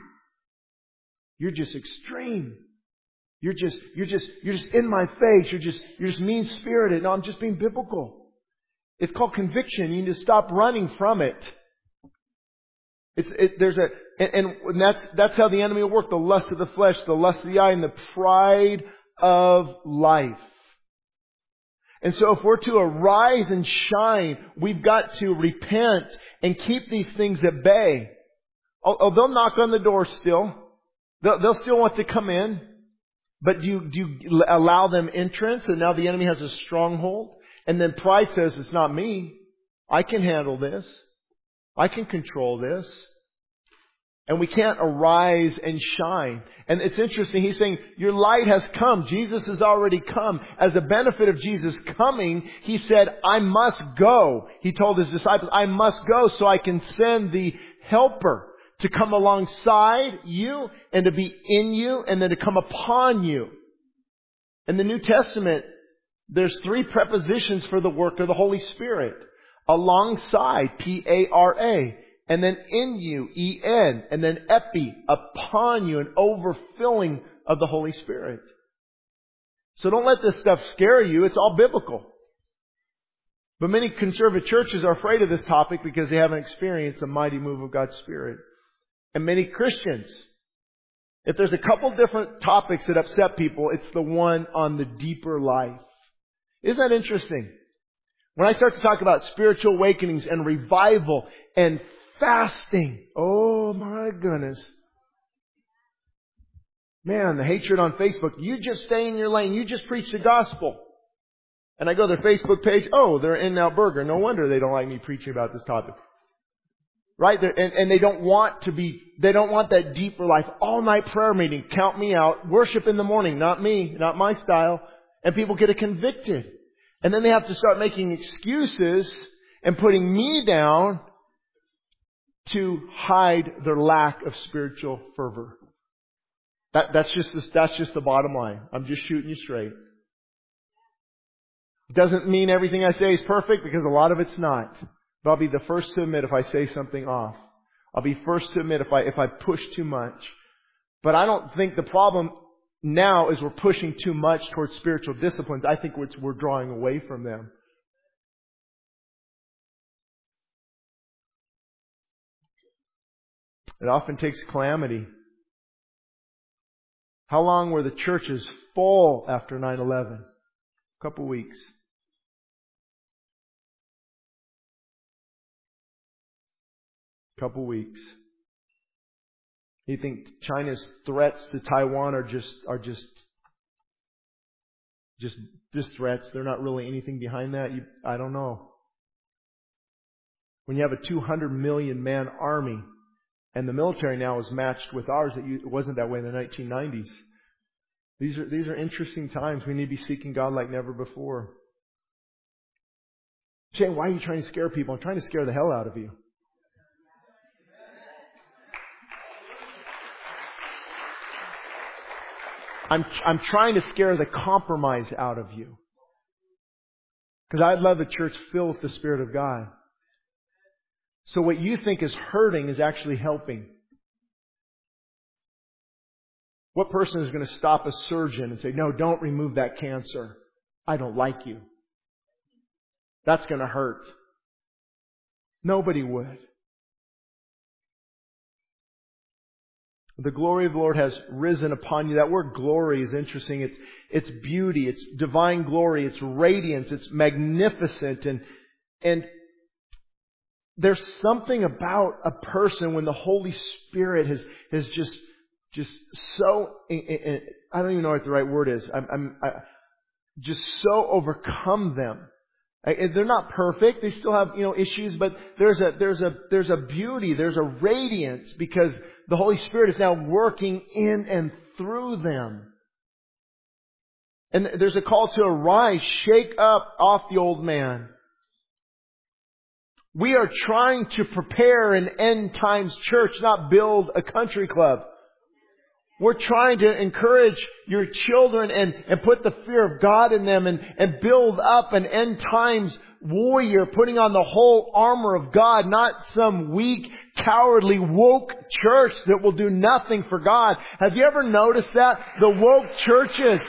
you're just extreme. You're just, you're just, you're just in my face. You're just, you're just mean spirited. No, I'm just being biblical. It's called conviction. You need to stop running from it. It's, it, there's a, and, and that's, that's how the enemy will work. The lust of the flesh, the lust of the eye, and the pride of life. And so if we're to arise and shine, we've got to repent and keep these things at bay. Oh, they'll knock on the door still. They'll, they'll still want to come in. But do you, do you allow them entrance and now the enemy has a stronghold? And then pride says, it's not me. I can handle this. I can control this. And we can't arise and shine. And it's interesting. He's saying, your light has come. Jesus has already come. As a benefit of Jesus coming, he said, I must go. He told his disciples, I must go so I can send the helper to come alongside you and to be in you and then to come upon you. In the New Testament, there's three prepositions for the work of the Holy Spirit. Alongside, P-A-R-A. And then in you, E-N. And then epi, upon you, an overfilling of the Holy Spirit. So don't let this stuff scare you. It's all biblical. But many conservative churches are afraid of this topic because they haven't experienced a mighty move of God's Spirit. And many Christians, if there's a couple different topics that upset people, it's the one on the deeper life. Isn't that interesting? When I start to talk about spiritual awakenings and revival and fasting, oh my goodness. Man, the hatred on Facebook, you just stay in your lane, you just preach the gospel. And I go to their Facebook page, oh, they're in now burger. No wonder they don't like me preaching about this topic. Right? And, and they don't want to be, they don't want that deeper life. All night prayer meeting, count me out. Worship in the morning, not me, not my style. And people get convicted. And then they have to start making excuses and putting me down to hide their lack of spiritual fervor. That, that's just, that's just the bottom line. I'm just shooting you straight. It Doesn't mean everything I say is perfect because a lot of it's not. But I'll be the first to admit if I say something off. I'll be first to admit if I, if I push too much. But I don't think the problem now is we're pushing too much towards spiritual disciplines. I think we're, we're drawing away from them. It often takes calamity. How long were the churches full after 9-11? A couple weeks. Couple weeks. You think China's threats to Taiwan are just are just just just threats? They're not really anything behind that. You, I don't know. When you have a 200 million man army, and the military now is matched with ours, it wasn't that way in the 1990s. These are these are interesting times. We need to be seeking God like never before. Shane, why are you trying to scare people? I'm trying to scare the hell out of you. I'm, I'm trying to scare the compromise out of you. Because I'd love a church filled with the Spirit of God. So what you think is hurting is actually helping. What person is going to stop a surgeon and say, no, don't remove that cancer. I don't like you. That's going to hurt. Nobody would. The glory of the Lord has risen upon you. That word glory is interesting. It's, it's beauty. It's divine glory. It's radiance. It's magnificent. And, and there's something about a person when the Holy Spirit has, has just, just so, eh, eh, eh, I don't even know what the right word is. I'm, I'm I, just so overcome them they're not perfect. They still have, you know, issues, but there's a, there's a, there's a beauty, there's a radiance because the Holy Spirit is now working in and through them. And there's a call to arise, shake up off the old man. We are trying to prepare an end times church, not build a country club. We're trying to encourage your children and, and put the fear of God in them and, and build up an end times warrior putting on the whole armor of God, not some weak, cowardly, woke church that will do nothing for God. Have you ever noticed that? The woke churches,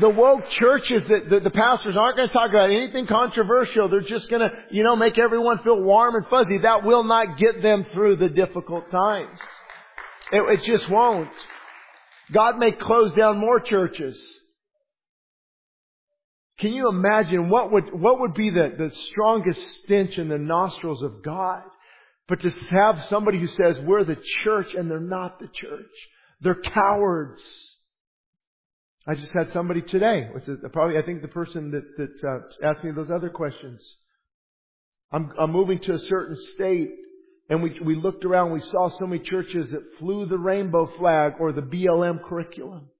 the woke churches that the, the, pastors aren't going to talk about anything controversial. They're just going to, you know, make everyone feel warm and fuzzy. That will not get them through the difficult times. It, it just won't. God may close down more churches. Can you imagine what would, what would be the, the strongest stench in the nostrils of God? But to have somebody who says, we're the church and they're not the church. They're cowards. I just had somebody today, which probably, I think the person that, that uh, asked me those other questions. I'm, I'm moving to a certain state and we, we looked around, we saw so many churches that flew the rainbow flag or the BLM curriculum.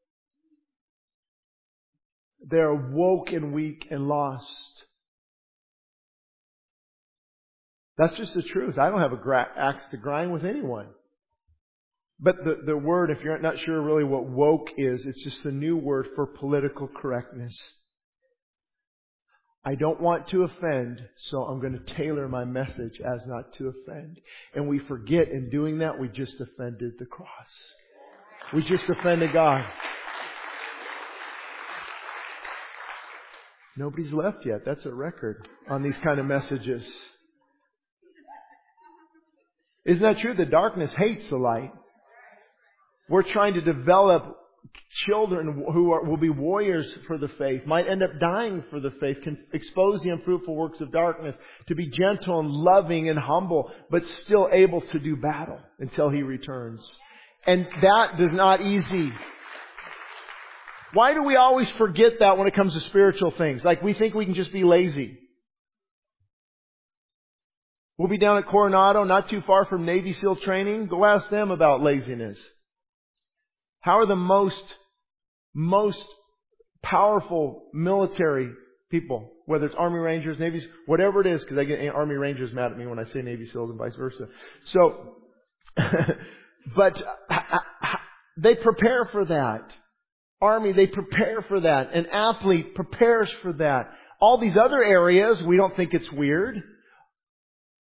They're woke and weak and lost. That's just the truth. I don't have a gra- axe to grind with anyone. But the, the word, if you're not sure really what woke is, it's just a new word for political correctness. I don't want to offend, so I'm going to tailor my message as not to offend. And we forget in doing that, we just offended the cross. We just offended God. Nobody's left yet. That's a record on these kind of messages. Isn't that true? The darkness hates the light. We're trying to develop children who are, will be warriors for the faith, might end up dying for the faith, can expose the unfruitful works of darkness, to be gentle and loving and humble, but still able to do battle until He returns. And that is not easy. Why do we always forget that when it comes to spiritual things? Like we think we can just be lazy. We'll be down at Coronado, not too far from Navy SEAL training. Go ask them about laziness. How are the most, most powerful military people, whether it's Army Rangers, Navy, whatever it is, because I get Army Rangers mad at me when I say Navy SEALs and vice versa. So, but uh, they prepare for that. Army, they prepare for that. An athlete prepares for that. All these other areas, we don't think it's weird.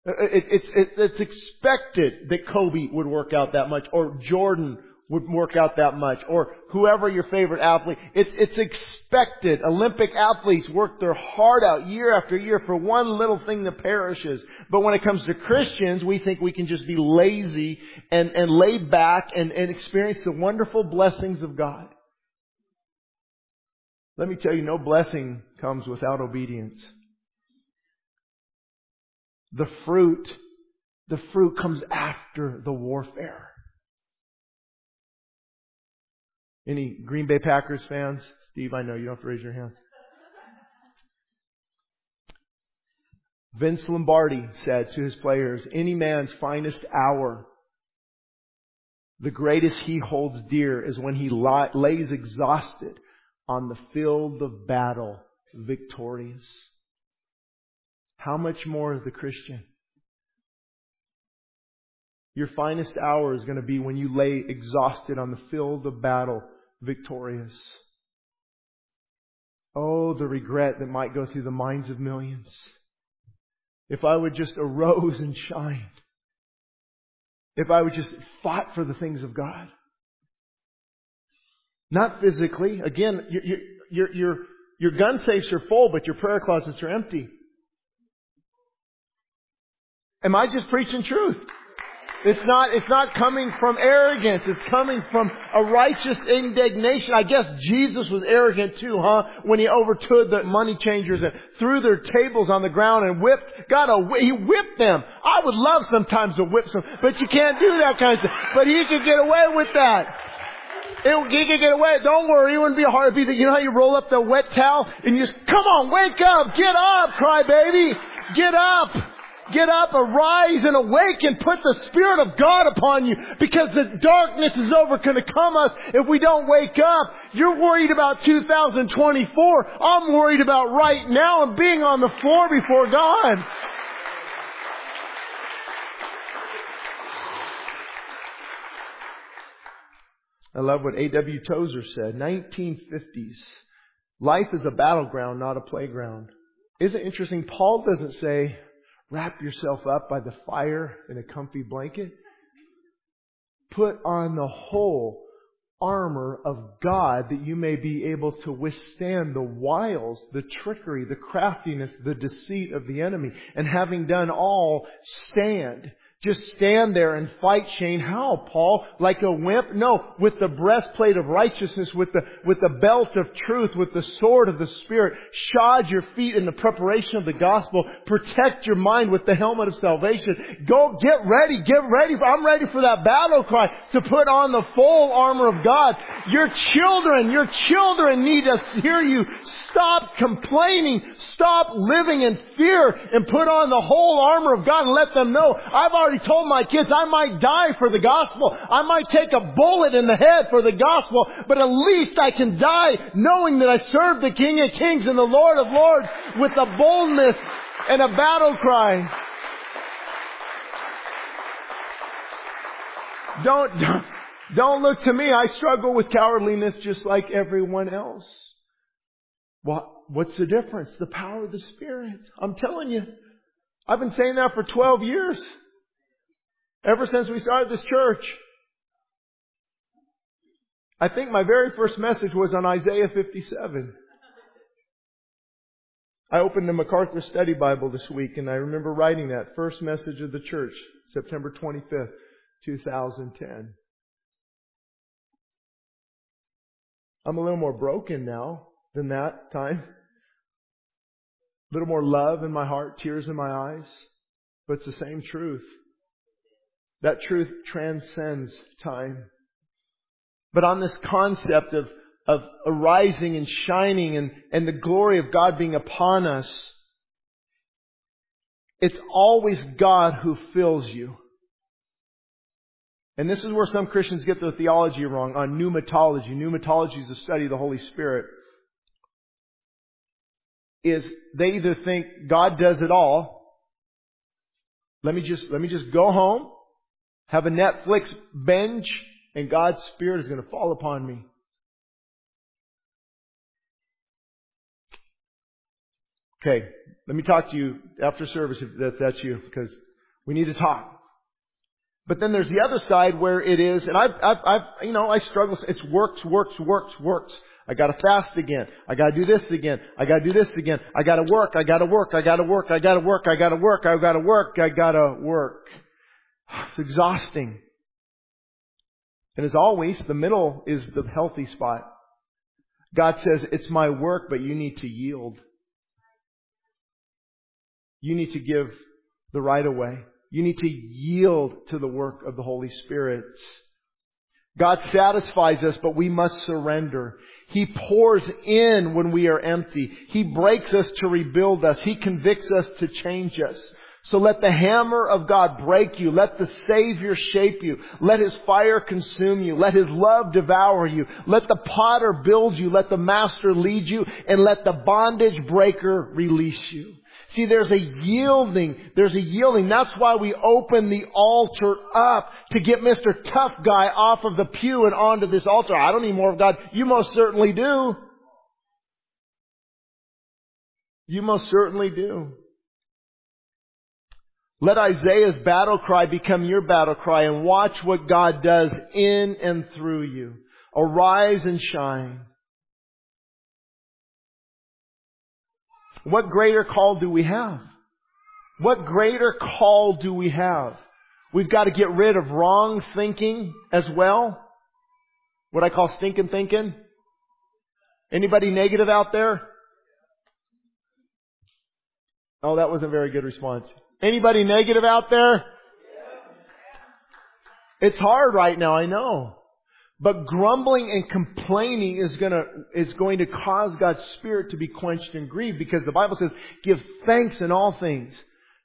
Uh, uh, it, it's, it, it's expected that Kobe would work out that much, or Jordan would work out that much, or whoever your favorite athlete. It's, it's expected. Olympic athletes work their heart out year after year for one little thing that perishes. But when it comes to Christians, we think we can just be lazy and, and lay back and, and experience the wonderful blessings of God. Let me tell you, no blessing comes without obedience. The fruit, the fruit comes after the warfare. Any Green Bay Packers fans? Steve, I know you don't have to raise your hand. Vince Lombardi said to his players, any man's finest hour, the greatest he holds dear is when he lays exhausted on the field of battle victorious. How much more the Christian? Your finest hour is going to be when you lay exhausted on the field of battle victorious. Oh, the regret that might go through the minds of millions. If I would just arose and shined. If I would just fought for the things of God. Not physically. Again, your, your, your, your gun safes are full, but your prayer closets are empty. Am I just preaching truth? It's not, it's not coming from arrogance. It's coming from a righteous indignation. I guess Jesus was arrogant too, huh? When he overtook the money changers and threw their tables on the ground and whipped, got a, uh, he whipped them. I would love sometimes to whip some, but you can't do that kind of thing. But he could get away with that. It, he could get away. Don't worry, it wouldn't be hard. It'd be you know how you roll up the wet towel and you just, come on, wake up, get up, cry baby, get up. Get up, arise and awake and put the Spirit of God upon you because the darkness is over going to come us if we don't wake up. You're worried about 2024. I'm worried about right now and being on the floor before God. I love what A.W. Tozer said, 1950s. Life is a battleground, not a playground. Isn't it interesting? Paul doesn't say, wrap yourself up by the fire in a comfy blanket. Put on the whole armor of God that you may be able to withstand the wiles, the trickery, the craftiness, the deceit of the enemy. And having done all, stand. Just stand there and fight, Shane. How, Paul? Like a wimp? No, with the breastplate of righteousness, with the, with the belt of truth, with the sword of the Spirit. Shod your feet in the preparation of the gospel. Protect your mind with the helmet of salvation. Go, get ready, get ready. I'm ready for that battle cry to put on the full armor of God. Your children, your children need to hear you. Stop complaining. Stop living in fear and put on the whole armor of God and let them know I've already already told my kids I might die for the gospel. I might take a bullet in the head for the gospel, but at least I can die knowing that I serve the King of Kings and the Lord of Lords with a boldness and a battle cry. Don't, don't, don't look to me. I struggle with cowardliness just like everyone else. What, what's the difference? The power of the Spirit. I'm telling you. I've been saying that for 12 years. Ever since we started this church. I think my very first message was on Isaiah 57. I opened the MacArthur Study Bible this week and I remember writing that first message of the church, September 25th, 2010. I'm a little more broken now than that time. A little more love in my heart, tears in my eyes, but it's the same truth. That truth transcends time. But on this concept of, of arising and shining and, and the glory of God being upon us, it's always God who fills you. And this is where some Christians get their theology wrong on pneumatology. Pneumatology is the study of the Holy Spirit. Is they either think God does it all. Let me just, let me just go home, have a Netflix binge, and God's Spirit is going to fall upon me. Okay, let me talk to you after service if that's you, because we need to talk. But then there's the other side where it is, and I've, I've, I've, you know, I struggle. It's works, works, works, works. I gotta fast again. I gotta do this again. I gotta do this again. I gotta work. I gotta work. I gotta work. I gotta work. I gotta work. I gotta work. I gotta work. It's exhausting. And as always, the middle is the healthy spot. God says, it's my work, but you need to yield. You need to give the right away. You need to yield to the work of the Holy Spirit. God satisfies us, but we must surrender. He pours in when we are empty. He breaks us to rebuild us. He convicts us to change us. So let the hammer of God break you. Let the Savior shape you. Let His fire consume you. Let His love devour you. Let the potter build you. Let the master lead you. And let the bondage breaker release you. See, there's a yielding. There's a yielding. That's why we open the altar up to get Mr. Tough Guy off of the pew and onto this altar. I don't need more of God. You most certainly do. You most certainly do. Let Isaiah's battle cry become your battle cry and watch what God does in and through you. Arise and shine. What greater call do we have? What greater call do we have? We've got to get rid of wrong thinking as well. What I call stinking thinking. Anybody negative out there? Oh, that wasn't a very good response. Anybody negative out there? It's hard right now, I know. But grumbling and complaining is gonna, is going to cause God's Spirit to be quenched and grieved because the Bible says, give thanks in all things.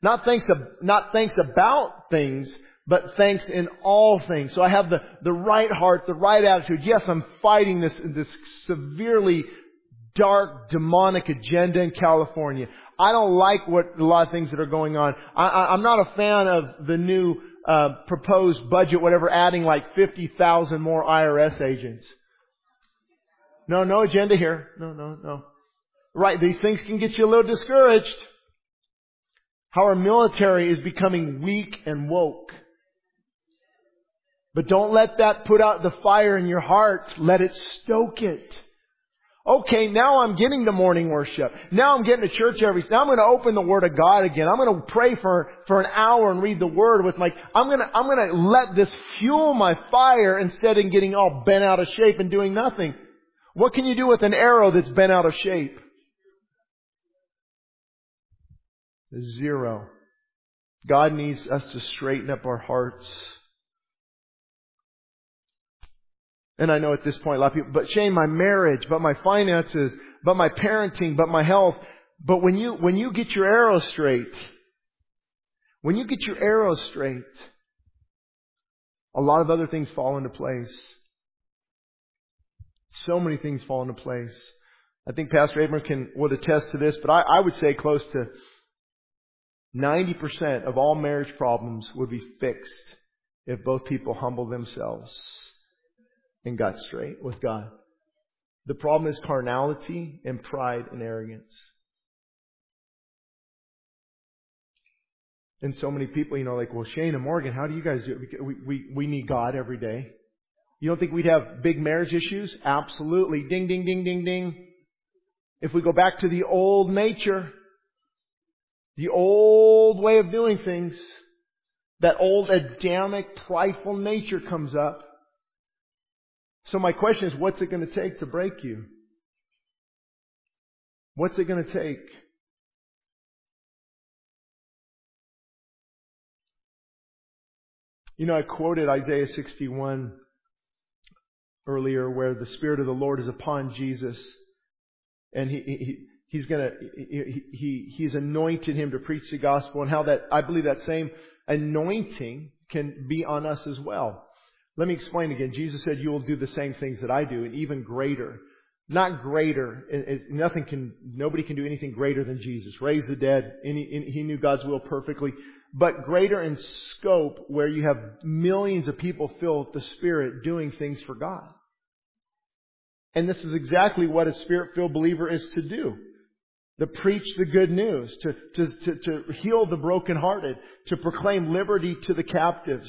Not thanks, not thanks about things, but thanks in all things. So I have the, the right heart, the right attitude. Yes, I'm fighting this, this severely dark demonic agenda in California. I don't like what a lot of things that are going on. I, I'm not a fan of the new uh, proposed budget, whatever, adding like 50,000 more IRS agents. No, no agenda here. No, no, no. Right, these things can get you a little discouraged. How our military is becoming weak and woke. But don't let that put out the fire in your heart. Let it stoke it. Okay, now I'm getting to morning worship. Now I'm getting to church every, now I'm going to open the Word of God again. I'm going to pray for, for an hour and read the Word with my, I'm going to, I'm going to let this fuel my fire instead of getting all bent out of shape and doing nothing. What can you do with an arrow that's bent out of shape? Zero. God needs us to straighten up our hearts. And I know at this point a lot of people, but Shane, my marriage, but my finances, but my parenting, but my health. But when you, when you get your arrow straight, when you get your arrow straight, a lot of other things fall into place. So many things fall into place. I think Pastor Abram can would attest to this, but I, I would say close to 90% of all marriage problems would be fixed if both people humble themselves and got straight with God. The problem is carnality and pride and arrogance. And so many people, you know, like, well, Shane and Morgan, how do you guys do it? We, we, we need God every day. You don't think we'd have big marriage issues? Absolutely. Ding, ding, ding, ding, ding. If we go back to the old nature, The old way of doing things, that old Adamic prideful nature comes up. So my question is, what's it going to take to break you? What's it going to take? You know, I quoted Isaiah 61 earlier where the Spirit of the Lord is upon Jesus and he, he he's gonna he, he he's anointed him to preach the gospel and how that I believe that same anointing can be on us as well. Let me explain again. Jesus said, "You will do the same things that I do, and even greater." Not greater. It, nothing can. Nobody can do anything greater than Jesus. Raise the dead. Any, he knew God's will perfectly but greater in scope where you have millions of people filled with the Spirit doing things for God. And this is exactly what a Spirit-filled believer is to do. To preach the good news, to, to, to, to heal the brokenhearted, to proclaim liberty to the captives.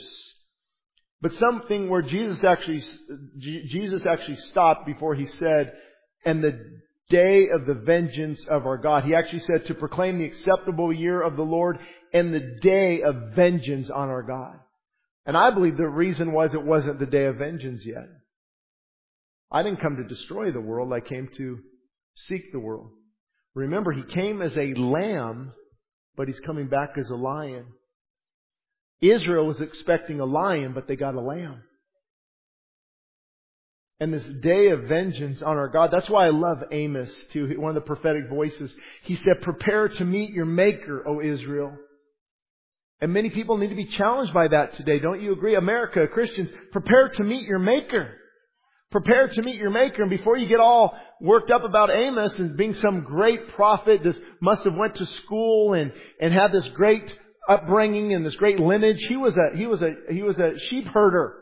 But something where Jesus actually, Jesus actually stopped before he said, and the day of the vengeance of our God. He actually said to proclaim the acceptable year of the Lord and the day of vengeance on our God. And I believe the reason was it wasn't the day of vengeance yet. I didn't come to destroy the world. I came to seek the world. Remember, he came as a lamb, but he's coming back as a lion. Israel was expecting a lion, but they got a lamb. And this day of vengeance on our God. That's why I love Amos too, one of the prophetic voices. He said, prepare to meet your maker, O Israel. And many people need to be challenged by that today. Don't you agree? America, Christians, prepare to meet your maker. Prepare to meet your maker. And before you get all worked up about Amos and being some great prophet, this must have went to school and, and had this great upbringing and this great lineage. He was a, he was a, he was a sheep herder.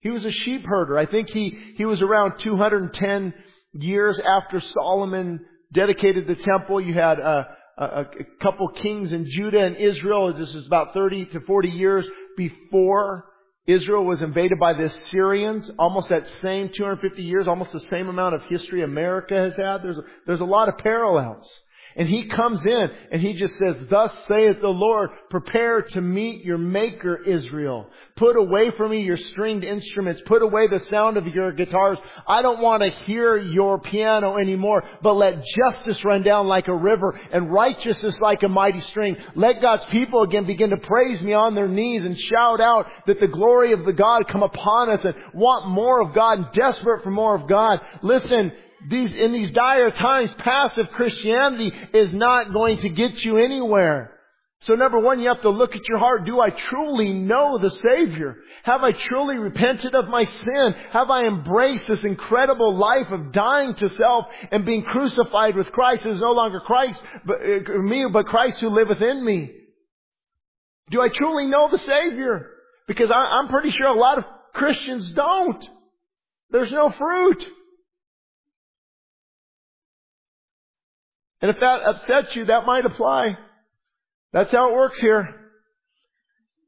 He was a sheep herder. I think he, he was around 210 years after Solomon dedicated the temple. You had a, a, a couple kings in Judah and Israel. This is about 30 to 40 years before Israel was invaded by the Assyrians. Almost that same 250 years, almost the same amount of history America has had. There's a, there's a lot of parallels. And he comes in and he just says, Thus saith the Lord, prepare to meet your maker, Israel. Put away from me your stringed instruments. Put away the sound of your guitars. I don't want to hear your piano anymore, but let justice run down like a river and righteousness like a mighty stream. Let God's people again begin to praise me on their knees and shout out that the glory of the God come upon us and want more of God and desperate for more of God. Listen, these, in these dire times, passive Christianity is not going to get you anywhere. So number one, you have to look at your heart. Do I truly know the Savior? Have I truly repented of my sin? Have I embraced this incredible life of dying to self and being crucified with Christ? It is no longer Christ, but uh, me, but Christ who liveth in me. Do I truly know the Savior? Because I'm pretty sure a lot of Christians don't. There's no fruit. And if that upsets you, that might apply. That's how it works here.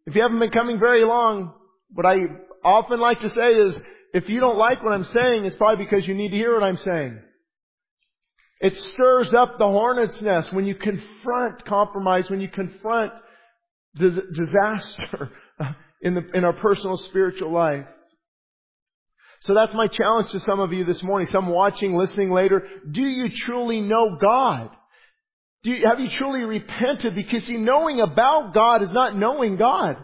If you haven't been coming very long, what I often like to say is, if you don't like what I'm saying, it's probably because you need to hear what I'm saying. It stirs up the hornet's nest when you confront compromise, when you confront disaster in, the, in our personal spiritual life. So that's my challenge to some of you this morning, some watching, listening later. Do you truly know God? Do you, have you truly repented? Because see, knowing about God is not knowing God.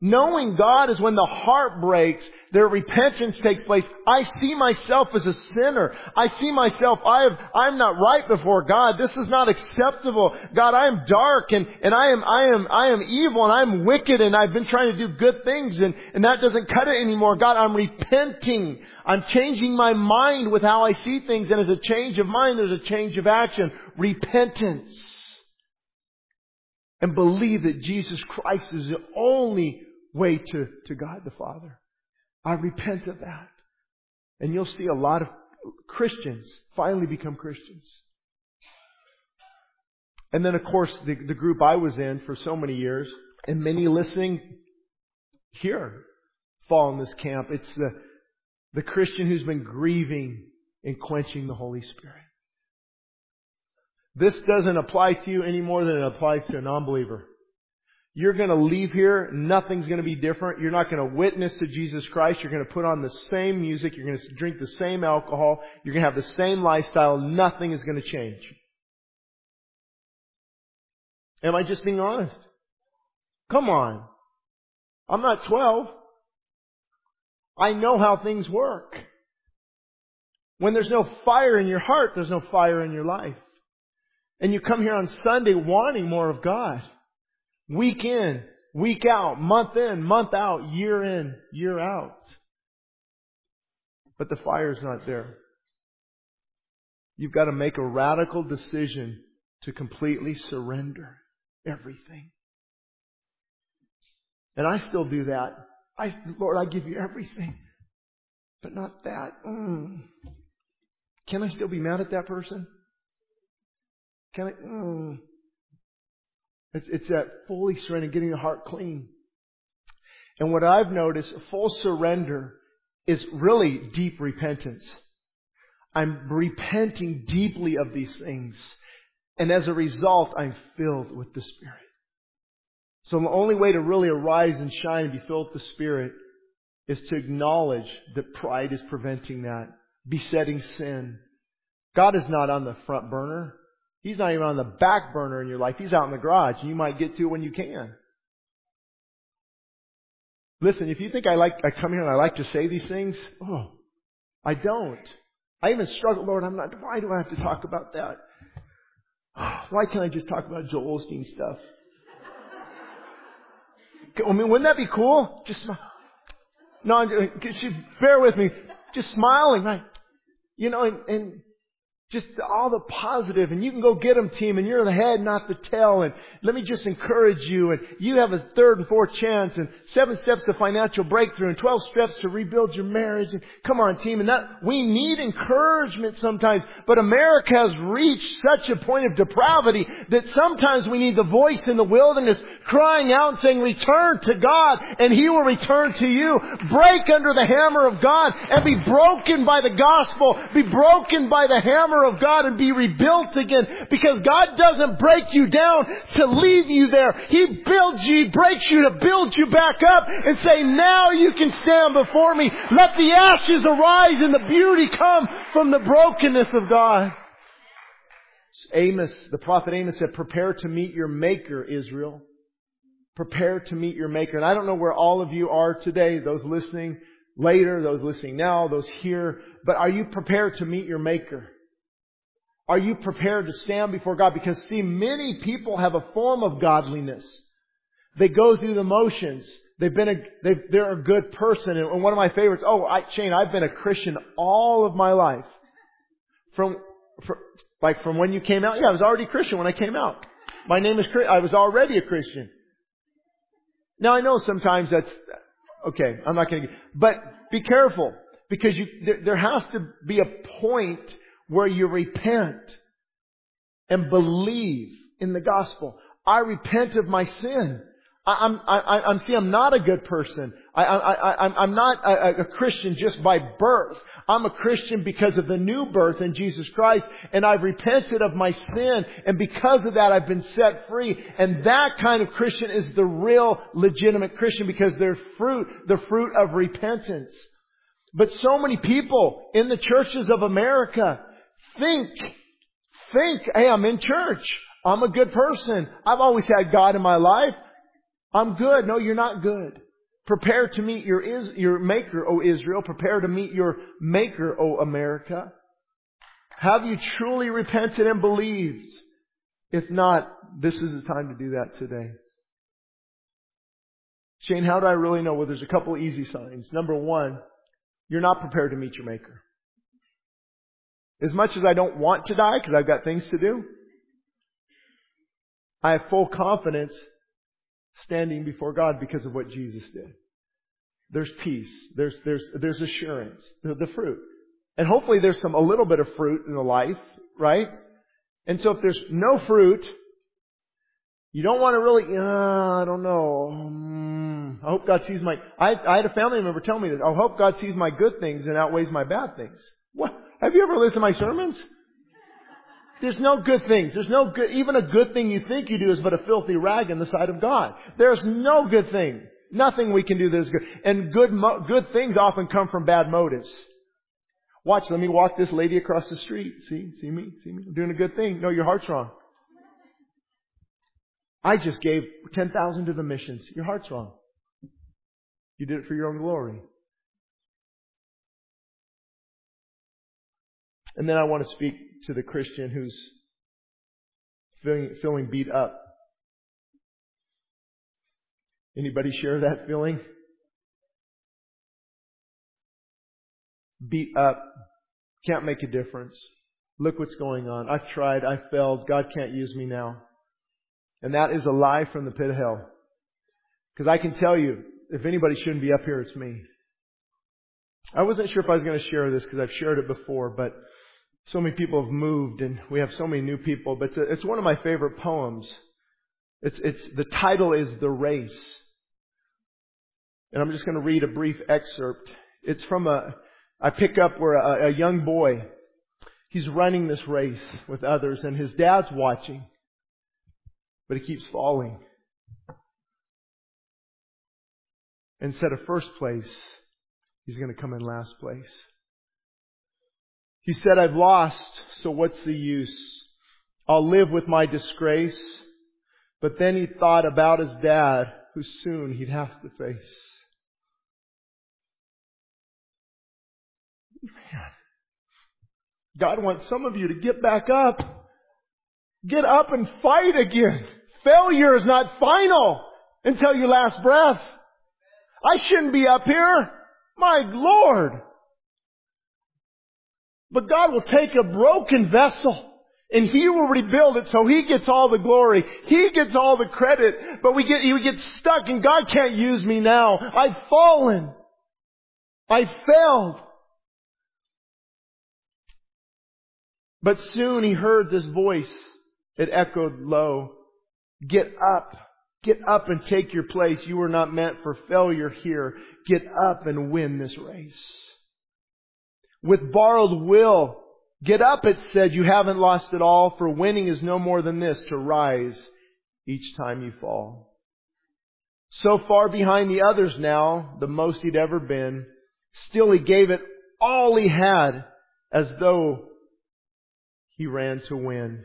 Knowing God is when the heart breaks, their repentance takes place. I see myself as a sinner. I see myself, I have, I'm not right before God. This is not acceptable. God, I am dark and, and I am, I am, I am evil and I'm wicked and I've been trying to do good things and, and that doesn't cut it anymore. God, I'm repenting. I'm changing my mind with how I see things and as a change of mind, there's a change of action. Repentance. And believe that Jesus Christ is the only way to, to God the Father. I repent of that. And you'll see a lot of Christians finally become Christians. And then of course the, the group I was in for so many years, and many listening here fall in this camp. It's the, the Christian who's been grieving and quenching the Holy Spirit. This doesn't apply to you any more than it applies to a non-believer. You're going to leave here. Nothing's going to be different. You're not going to witness to Jesus Christ. You're going to put on the same music. You're going to drink the same alcohol. You're going to have the same lifestyle. Nothing is going to change. Am I just being honest? Come on. I'm not 12. I know how things work. When there's no fire in your heart, there's no fire in your life. And you come here on Sunday wanting more of God. Week in, week out, month in, month out, year in, year out. But the fire's not there. You've got to make a radical decision to completely surrender everything. And I still do that. I, Lord, I give you everything, but not that. Mm. Can I still be mad at that person? Can I? Mm. It's, it's that fully surrender, getting the heart clean. And what I've noticed, full surrender is really deep repentance. I'm repenting deeply of these things. And as a result, I'm filled with the Spirit. So the only way to really arise and shine and be filled with the Spirit is to acknowledge that pride is preventing that, besetting sin. God is not on the front burner. He's not even on the back burner in your life. He's out in the garage, and you might get to it when you can. Listen, if you think I like, I come here and I like to say these things, oh, I don't. I even struggle, Lord, I'm not, why do I have to talk about that? Why can't I just talk about Joel Osteen stuff? I mean, wouldn't that be cool? Just. No, just bear with me. Just smiling, right? You know, and, and just all the positive and you can go get them team and you're the head not the tail and let me just encourage you and you have a third and fourth chance and seven steps to financial breakthrough and 12 steps to rebuild your marriage and come on team and that we need encouragement sometimes but America has reached such a point of depravity that sometimes we need the voice in the wilderness crying out and saying return to God and He will return to you break under the hammer of God and be broken by the gospel be broken by the hammer of God and be rebuilt again. Because God doesn't break you down to leave you there. He builds you, He breaks you to build you back up and say, now you can stand before me. Let the ashes arise and the beauty come from the brokenness of God. Amos, the prophet Amos said, prepare to meet your maker, Israel. Prepare to meet your maker. And I don't know where all of you are today, those listening later, those listening now, those here, but are you prepared to meet your maker? Are you prepared to stand before God? Because see, many people have a form of godliness. They go through the motions. They've been a, they are a good person. And one of my favorites, oh, I, Shane, I've been a Christian all of my life. From, from, like from when you came out? Yeah, I was already Christian when I came out. My name is. I was already a Christian. Now I know sometimes that's, okay, I'm not going to, but be careful because you, there, there has to be a point where you repent and believe in the gospel. I repent of my sin. I, am I, I'm, see, I'm not a good person. I, I, I, I'm not a, a Christian just by birth. I'm a Christian because of the new birth in Jesus Christ, and I've repented of my sin, and because of that, I've been set free. And that kind of Christian is the real, legitimate Christian because they're fruit, the fruit of repentance. But so many people in the churches of America Think, think, hey, I'm in church. I'm a good person. I've always had God in my life. I'm good. No, you're not good. Prepare to meet your, is, your maker, O Israel. Prepare to meet your maker, O America. Have you truly repented and believed? If not, this is the time to do that today. Shane, how do I really know? Well, there's a couple easy signs. Number one, you're not prepared to meet your maker. As much as I don't want to die because I've got things to do, I have full confidence standing before God because of what Jesus did. There's peace. There's, there's, there's assurance. The, the fruit. And hopefully there's some, a little bit of fruit in the life, right? And so if there's no fruit, you don't want to really, uh, I don't know. Um, I hope God sees my, I, I had a family member tell me that, I hope God sees my good things and outweighs my bad things. What? Have you ever listened to my sermons? There's no good things. There's no good, even a good thing you think you do is but a filthy rag in the sight of God. There's no good thing. Nothing we can do that is good. And good, good things often come from bad motives. Watch, let me walk this lady across the street. See, see me, see me. I'm doing a good thing. No, your heart's wrong. I just gave 10,000 to the missions. Your heart's wrong. You did it for your own glory. And then I want to speak to the Christian who's feeling, feeling beat up. Anybody share that feeling? Beat up. Can't make a difference. Look what's going on. I've tried. I've failed. God can't use me now. And that is a lie from the pit of hell. Because I can tell you, if anybody shouldn't be up here, it's me. I wasn't sure if I was going to share this because I've shared it before, but so many people have moved and we have so many new people, but it's, a, it's one of my favorite poems. It's, it's, the title is The Race. And I'm just going to read a brief excerpt. It's from a, I pick up where a, a young boy, he's running this race with others and his dad's watching but he keeps falling. Instead of first place, he's going to come in last place. He said, I've lost, so what's the use? I'll live with my disgrace. But then he thought about his dad, who soon he'd have to face. Man, God wants some of you to get back up. Get up and fight again. Failure is not final until your last breath. I shouldn't be up here. My Lord. But God will take a broken vessel and He will rebuild it so He gets all the glory. He gets all the credit. But we get, we get stuck and God can't use me now. I've fallen. I failed. But soon he heard this voice. It echoed low. Get up. Get up and take your place. You were not meant for failure here. Get up and win this race. With borrowed will, get up, it said. You haven't lost it all, for winning is no more than this, to rise each time you fall. So far behind the others now, the most he'd ever been, still he gave it all he had as though he ran to win.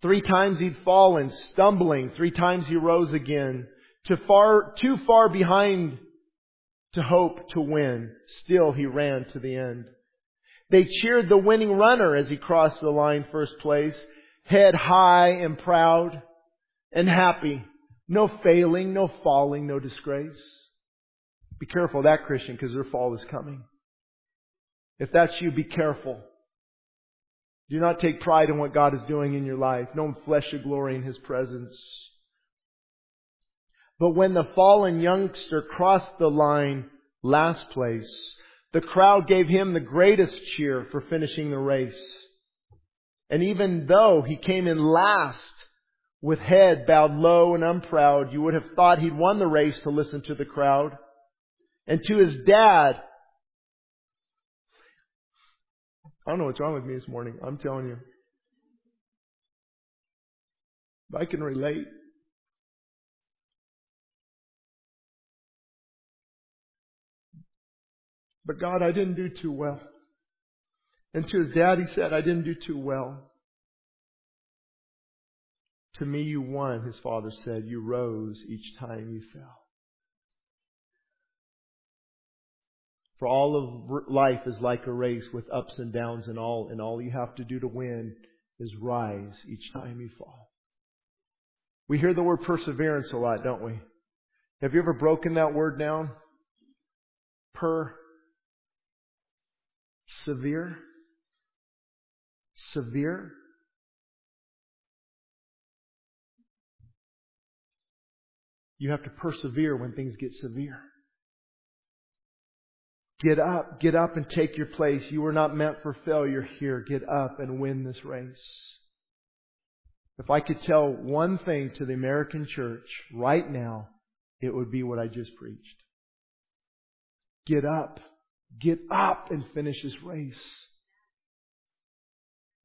Three times he'd fallen, stumbling. Three times he rose again. Too far, too far behind to hope to win. Still he ran to the end. They cheered the winning runner as he crossed the line first place, head high and proud and happy. No failing, no falling, no disgrace. Be careful of that Christian because their fall is coming. If that's you, be careful. Do not take pride in what God is doing in your life. No flesh should glory in His presence. But when the fallen youngster crossed the line last place, the crowd gave him the greatest cheer for finishing the race. And even though he came in last, with head bowed low and unproud, you would have thought he'd won the race to listen to the crowd. And to his dad, I don't know what's wrong with me this morning. I'm telling you. I can relate. But God, I didn't do too well. And to his dad, he said, I didn't do too well. To me, you won, his father said. You rose each time you fell. For all of life is like a race with ups and downs and all, and all you have to do to win is rise each time you fall. We hear the word perseverance a lot, don't we? Have you ever broken that word down? Per severe? Severe? You have to persevere when things get severe. Get up, get up and take your place. You were not meant for failure here. Get up and win this race. If I could tell one thing to the American church right now, it would be what I just preached. Get up. Get up and finish this race.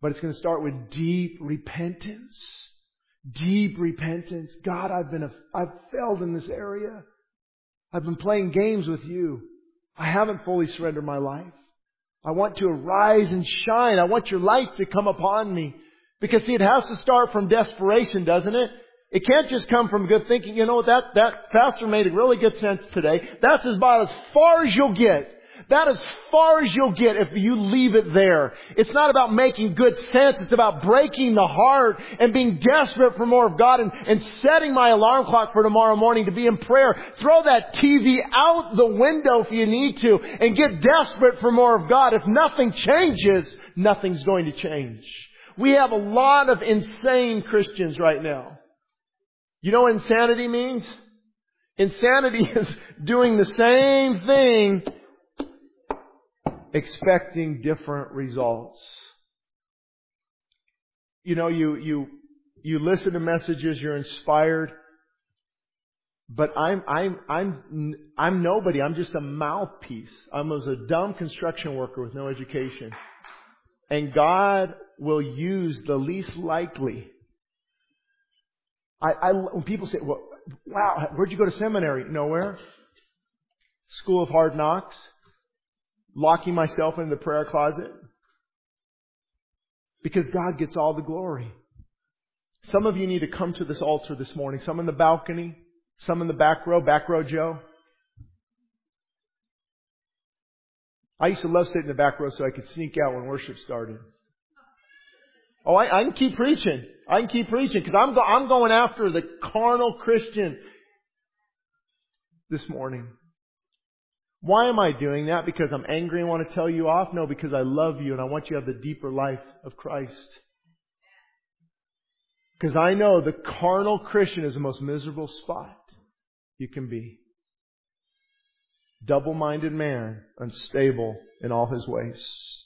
But it's going to start with deep repentance. Deep repentance. God, I've been, a, I've failed in this area. I've been playing games with you. I haven't fully surrendered my life. I want to arise and shine. I want your light to come upon me. Because see, it has to start from desperation, doesn't it? It can't just come from good thinking. You know, that, that pastor made a really good sense today. That's about as far as you'll get. That as far as you'll get if you leave it there. It's not about making good sense. It's about breaking the heart and being desperate for more of God and, and setting my alarm clock for tomorrow morning to be in prayer. Throw that TV out the window if you need to and get desperate for more of God. If nothing changes, nothing's going to change. We have a lot of insane Christians right now. You know what insanity means? Insanity is doing the same thing, expecting different results. You know, you, you, you listen to messages, you're inspired, but I'm, I'm, I'm, I'm nobody. I'm just a mouthpiece. I was a dumb construction worker with no education. And God will use the least likely I, I, when people say, well, wow, where'd you go to seminary? Nowhere. School of hard knocks. Locking myself in the prayer closet. Because God gets all the glory. Some of you need to come to this altar this morning. Some in the balcony. Some in the back row. Back row Joe. I used to love sitting in the back row so I could sneak out when worship started. Oh, I, I can keep preaching. I can keep preaching because I'm, go, I'm going after the carnal Christian this morning. Why am I doing that? Because I'm angry and want to tell you off? No, because I love you and I want you to have the deeper life of Christ. Because I know the carnal Christian is the most miserable spot you can be. Double-minded man, unstable in all his ways.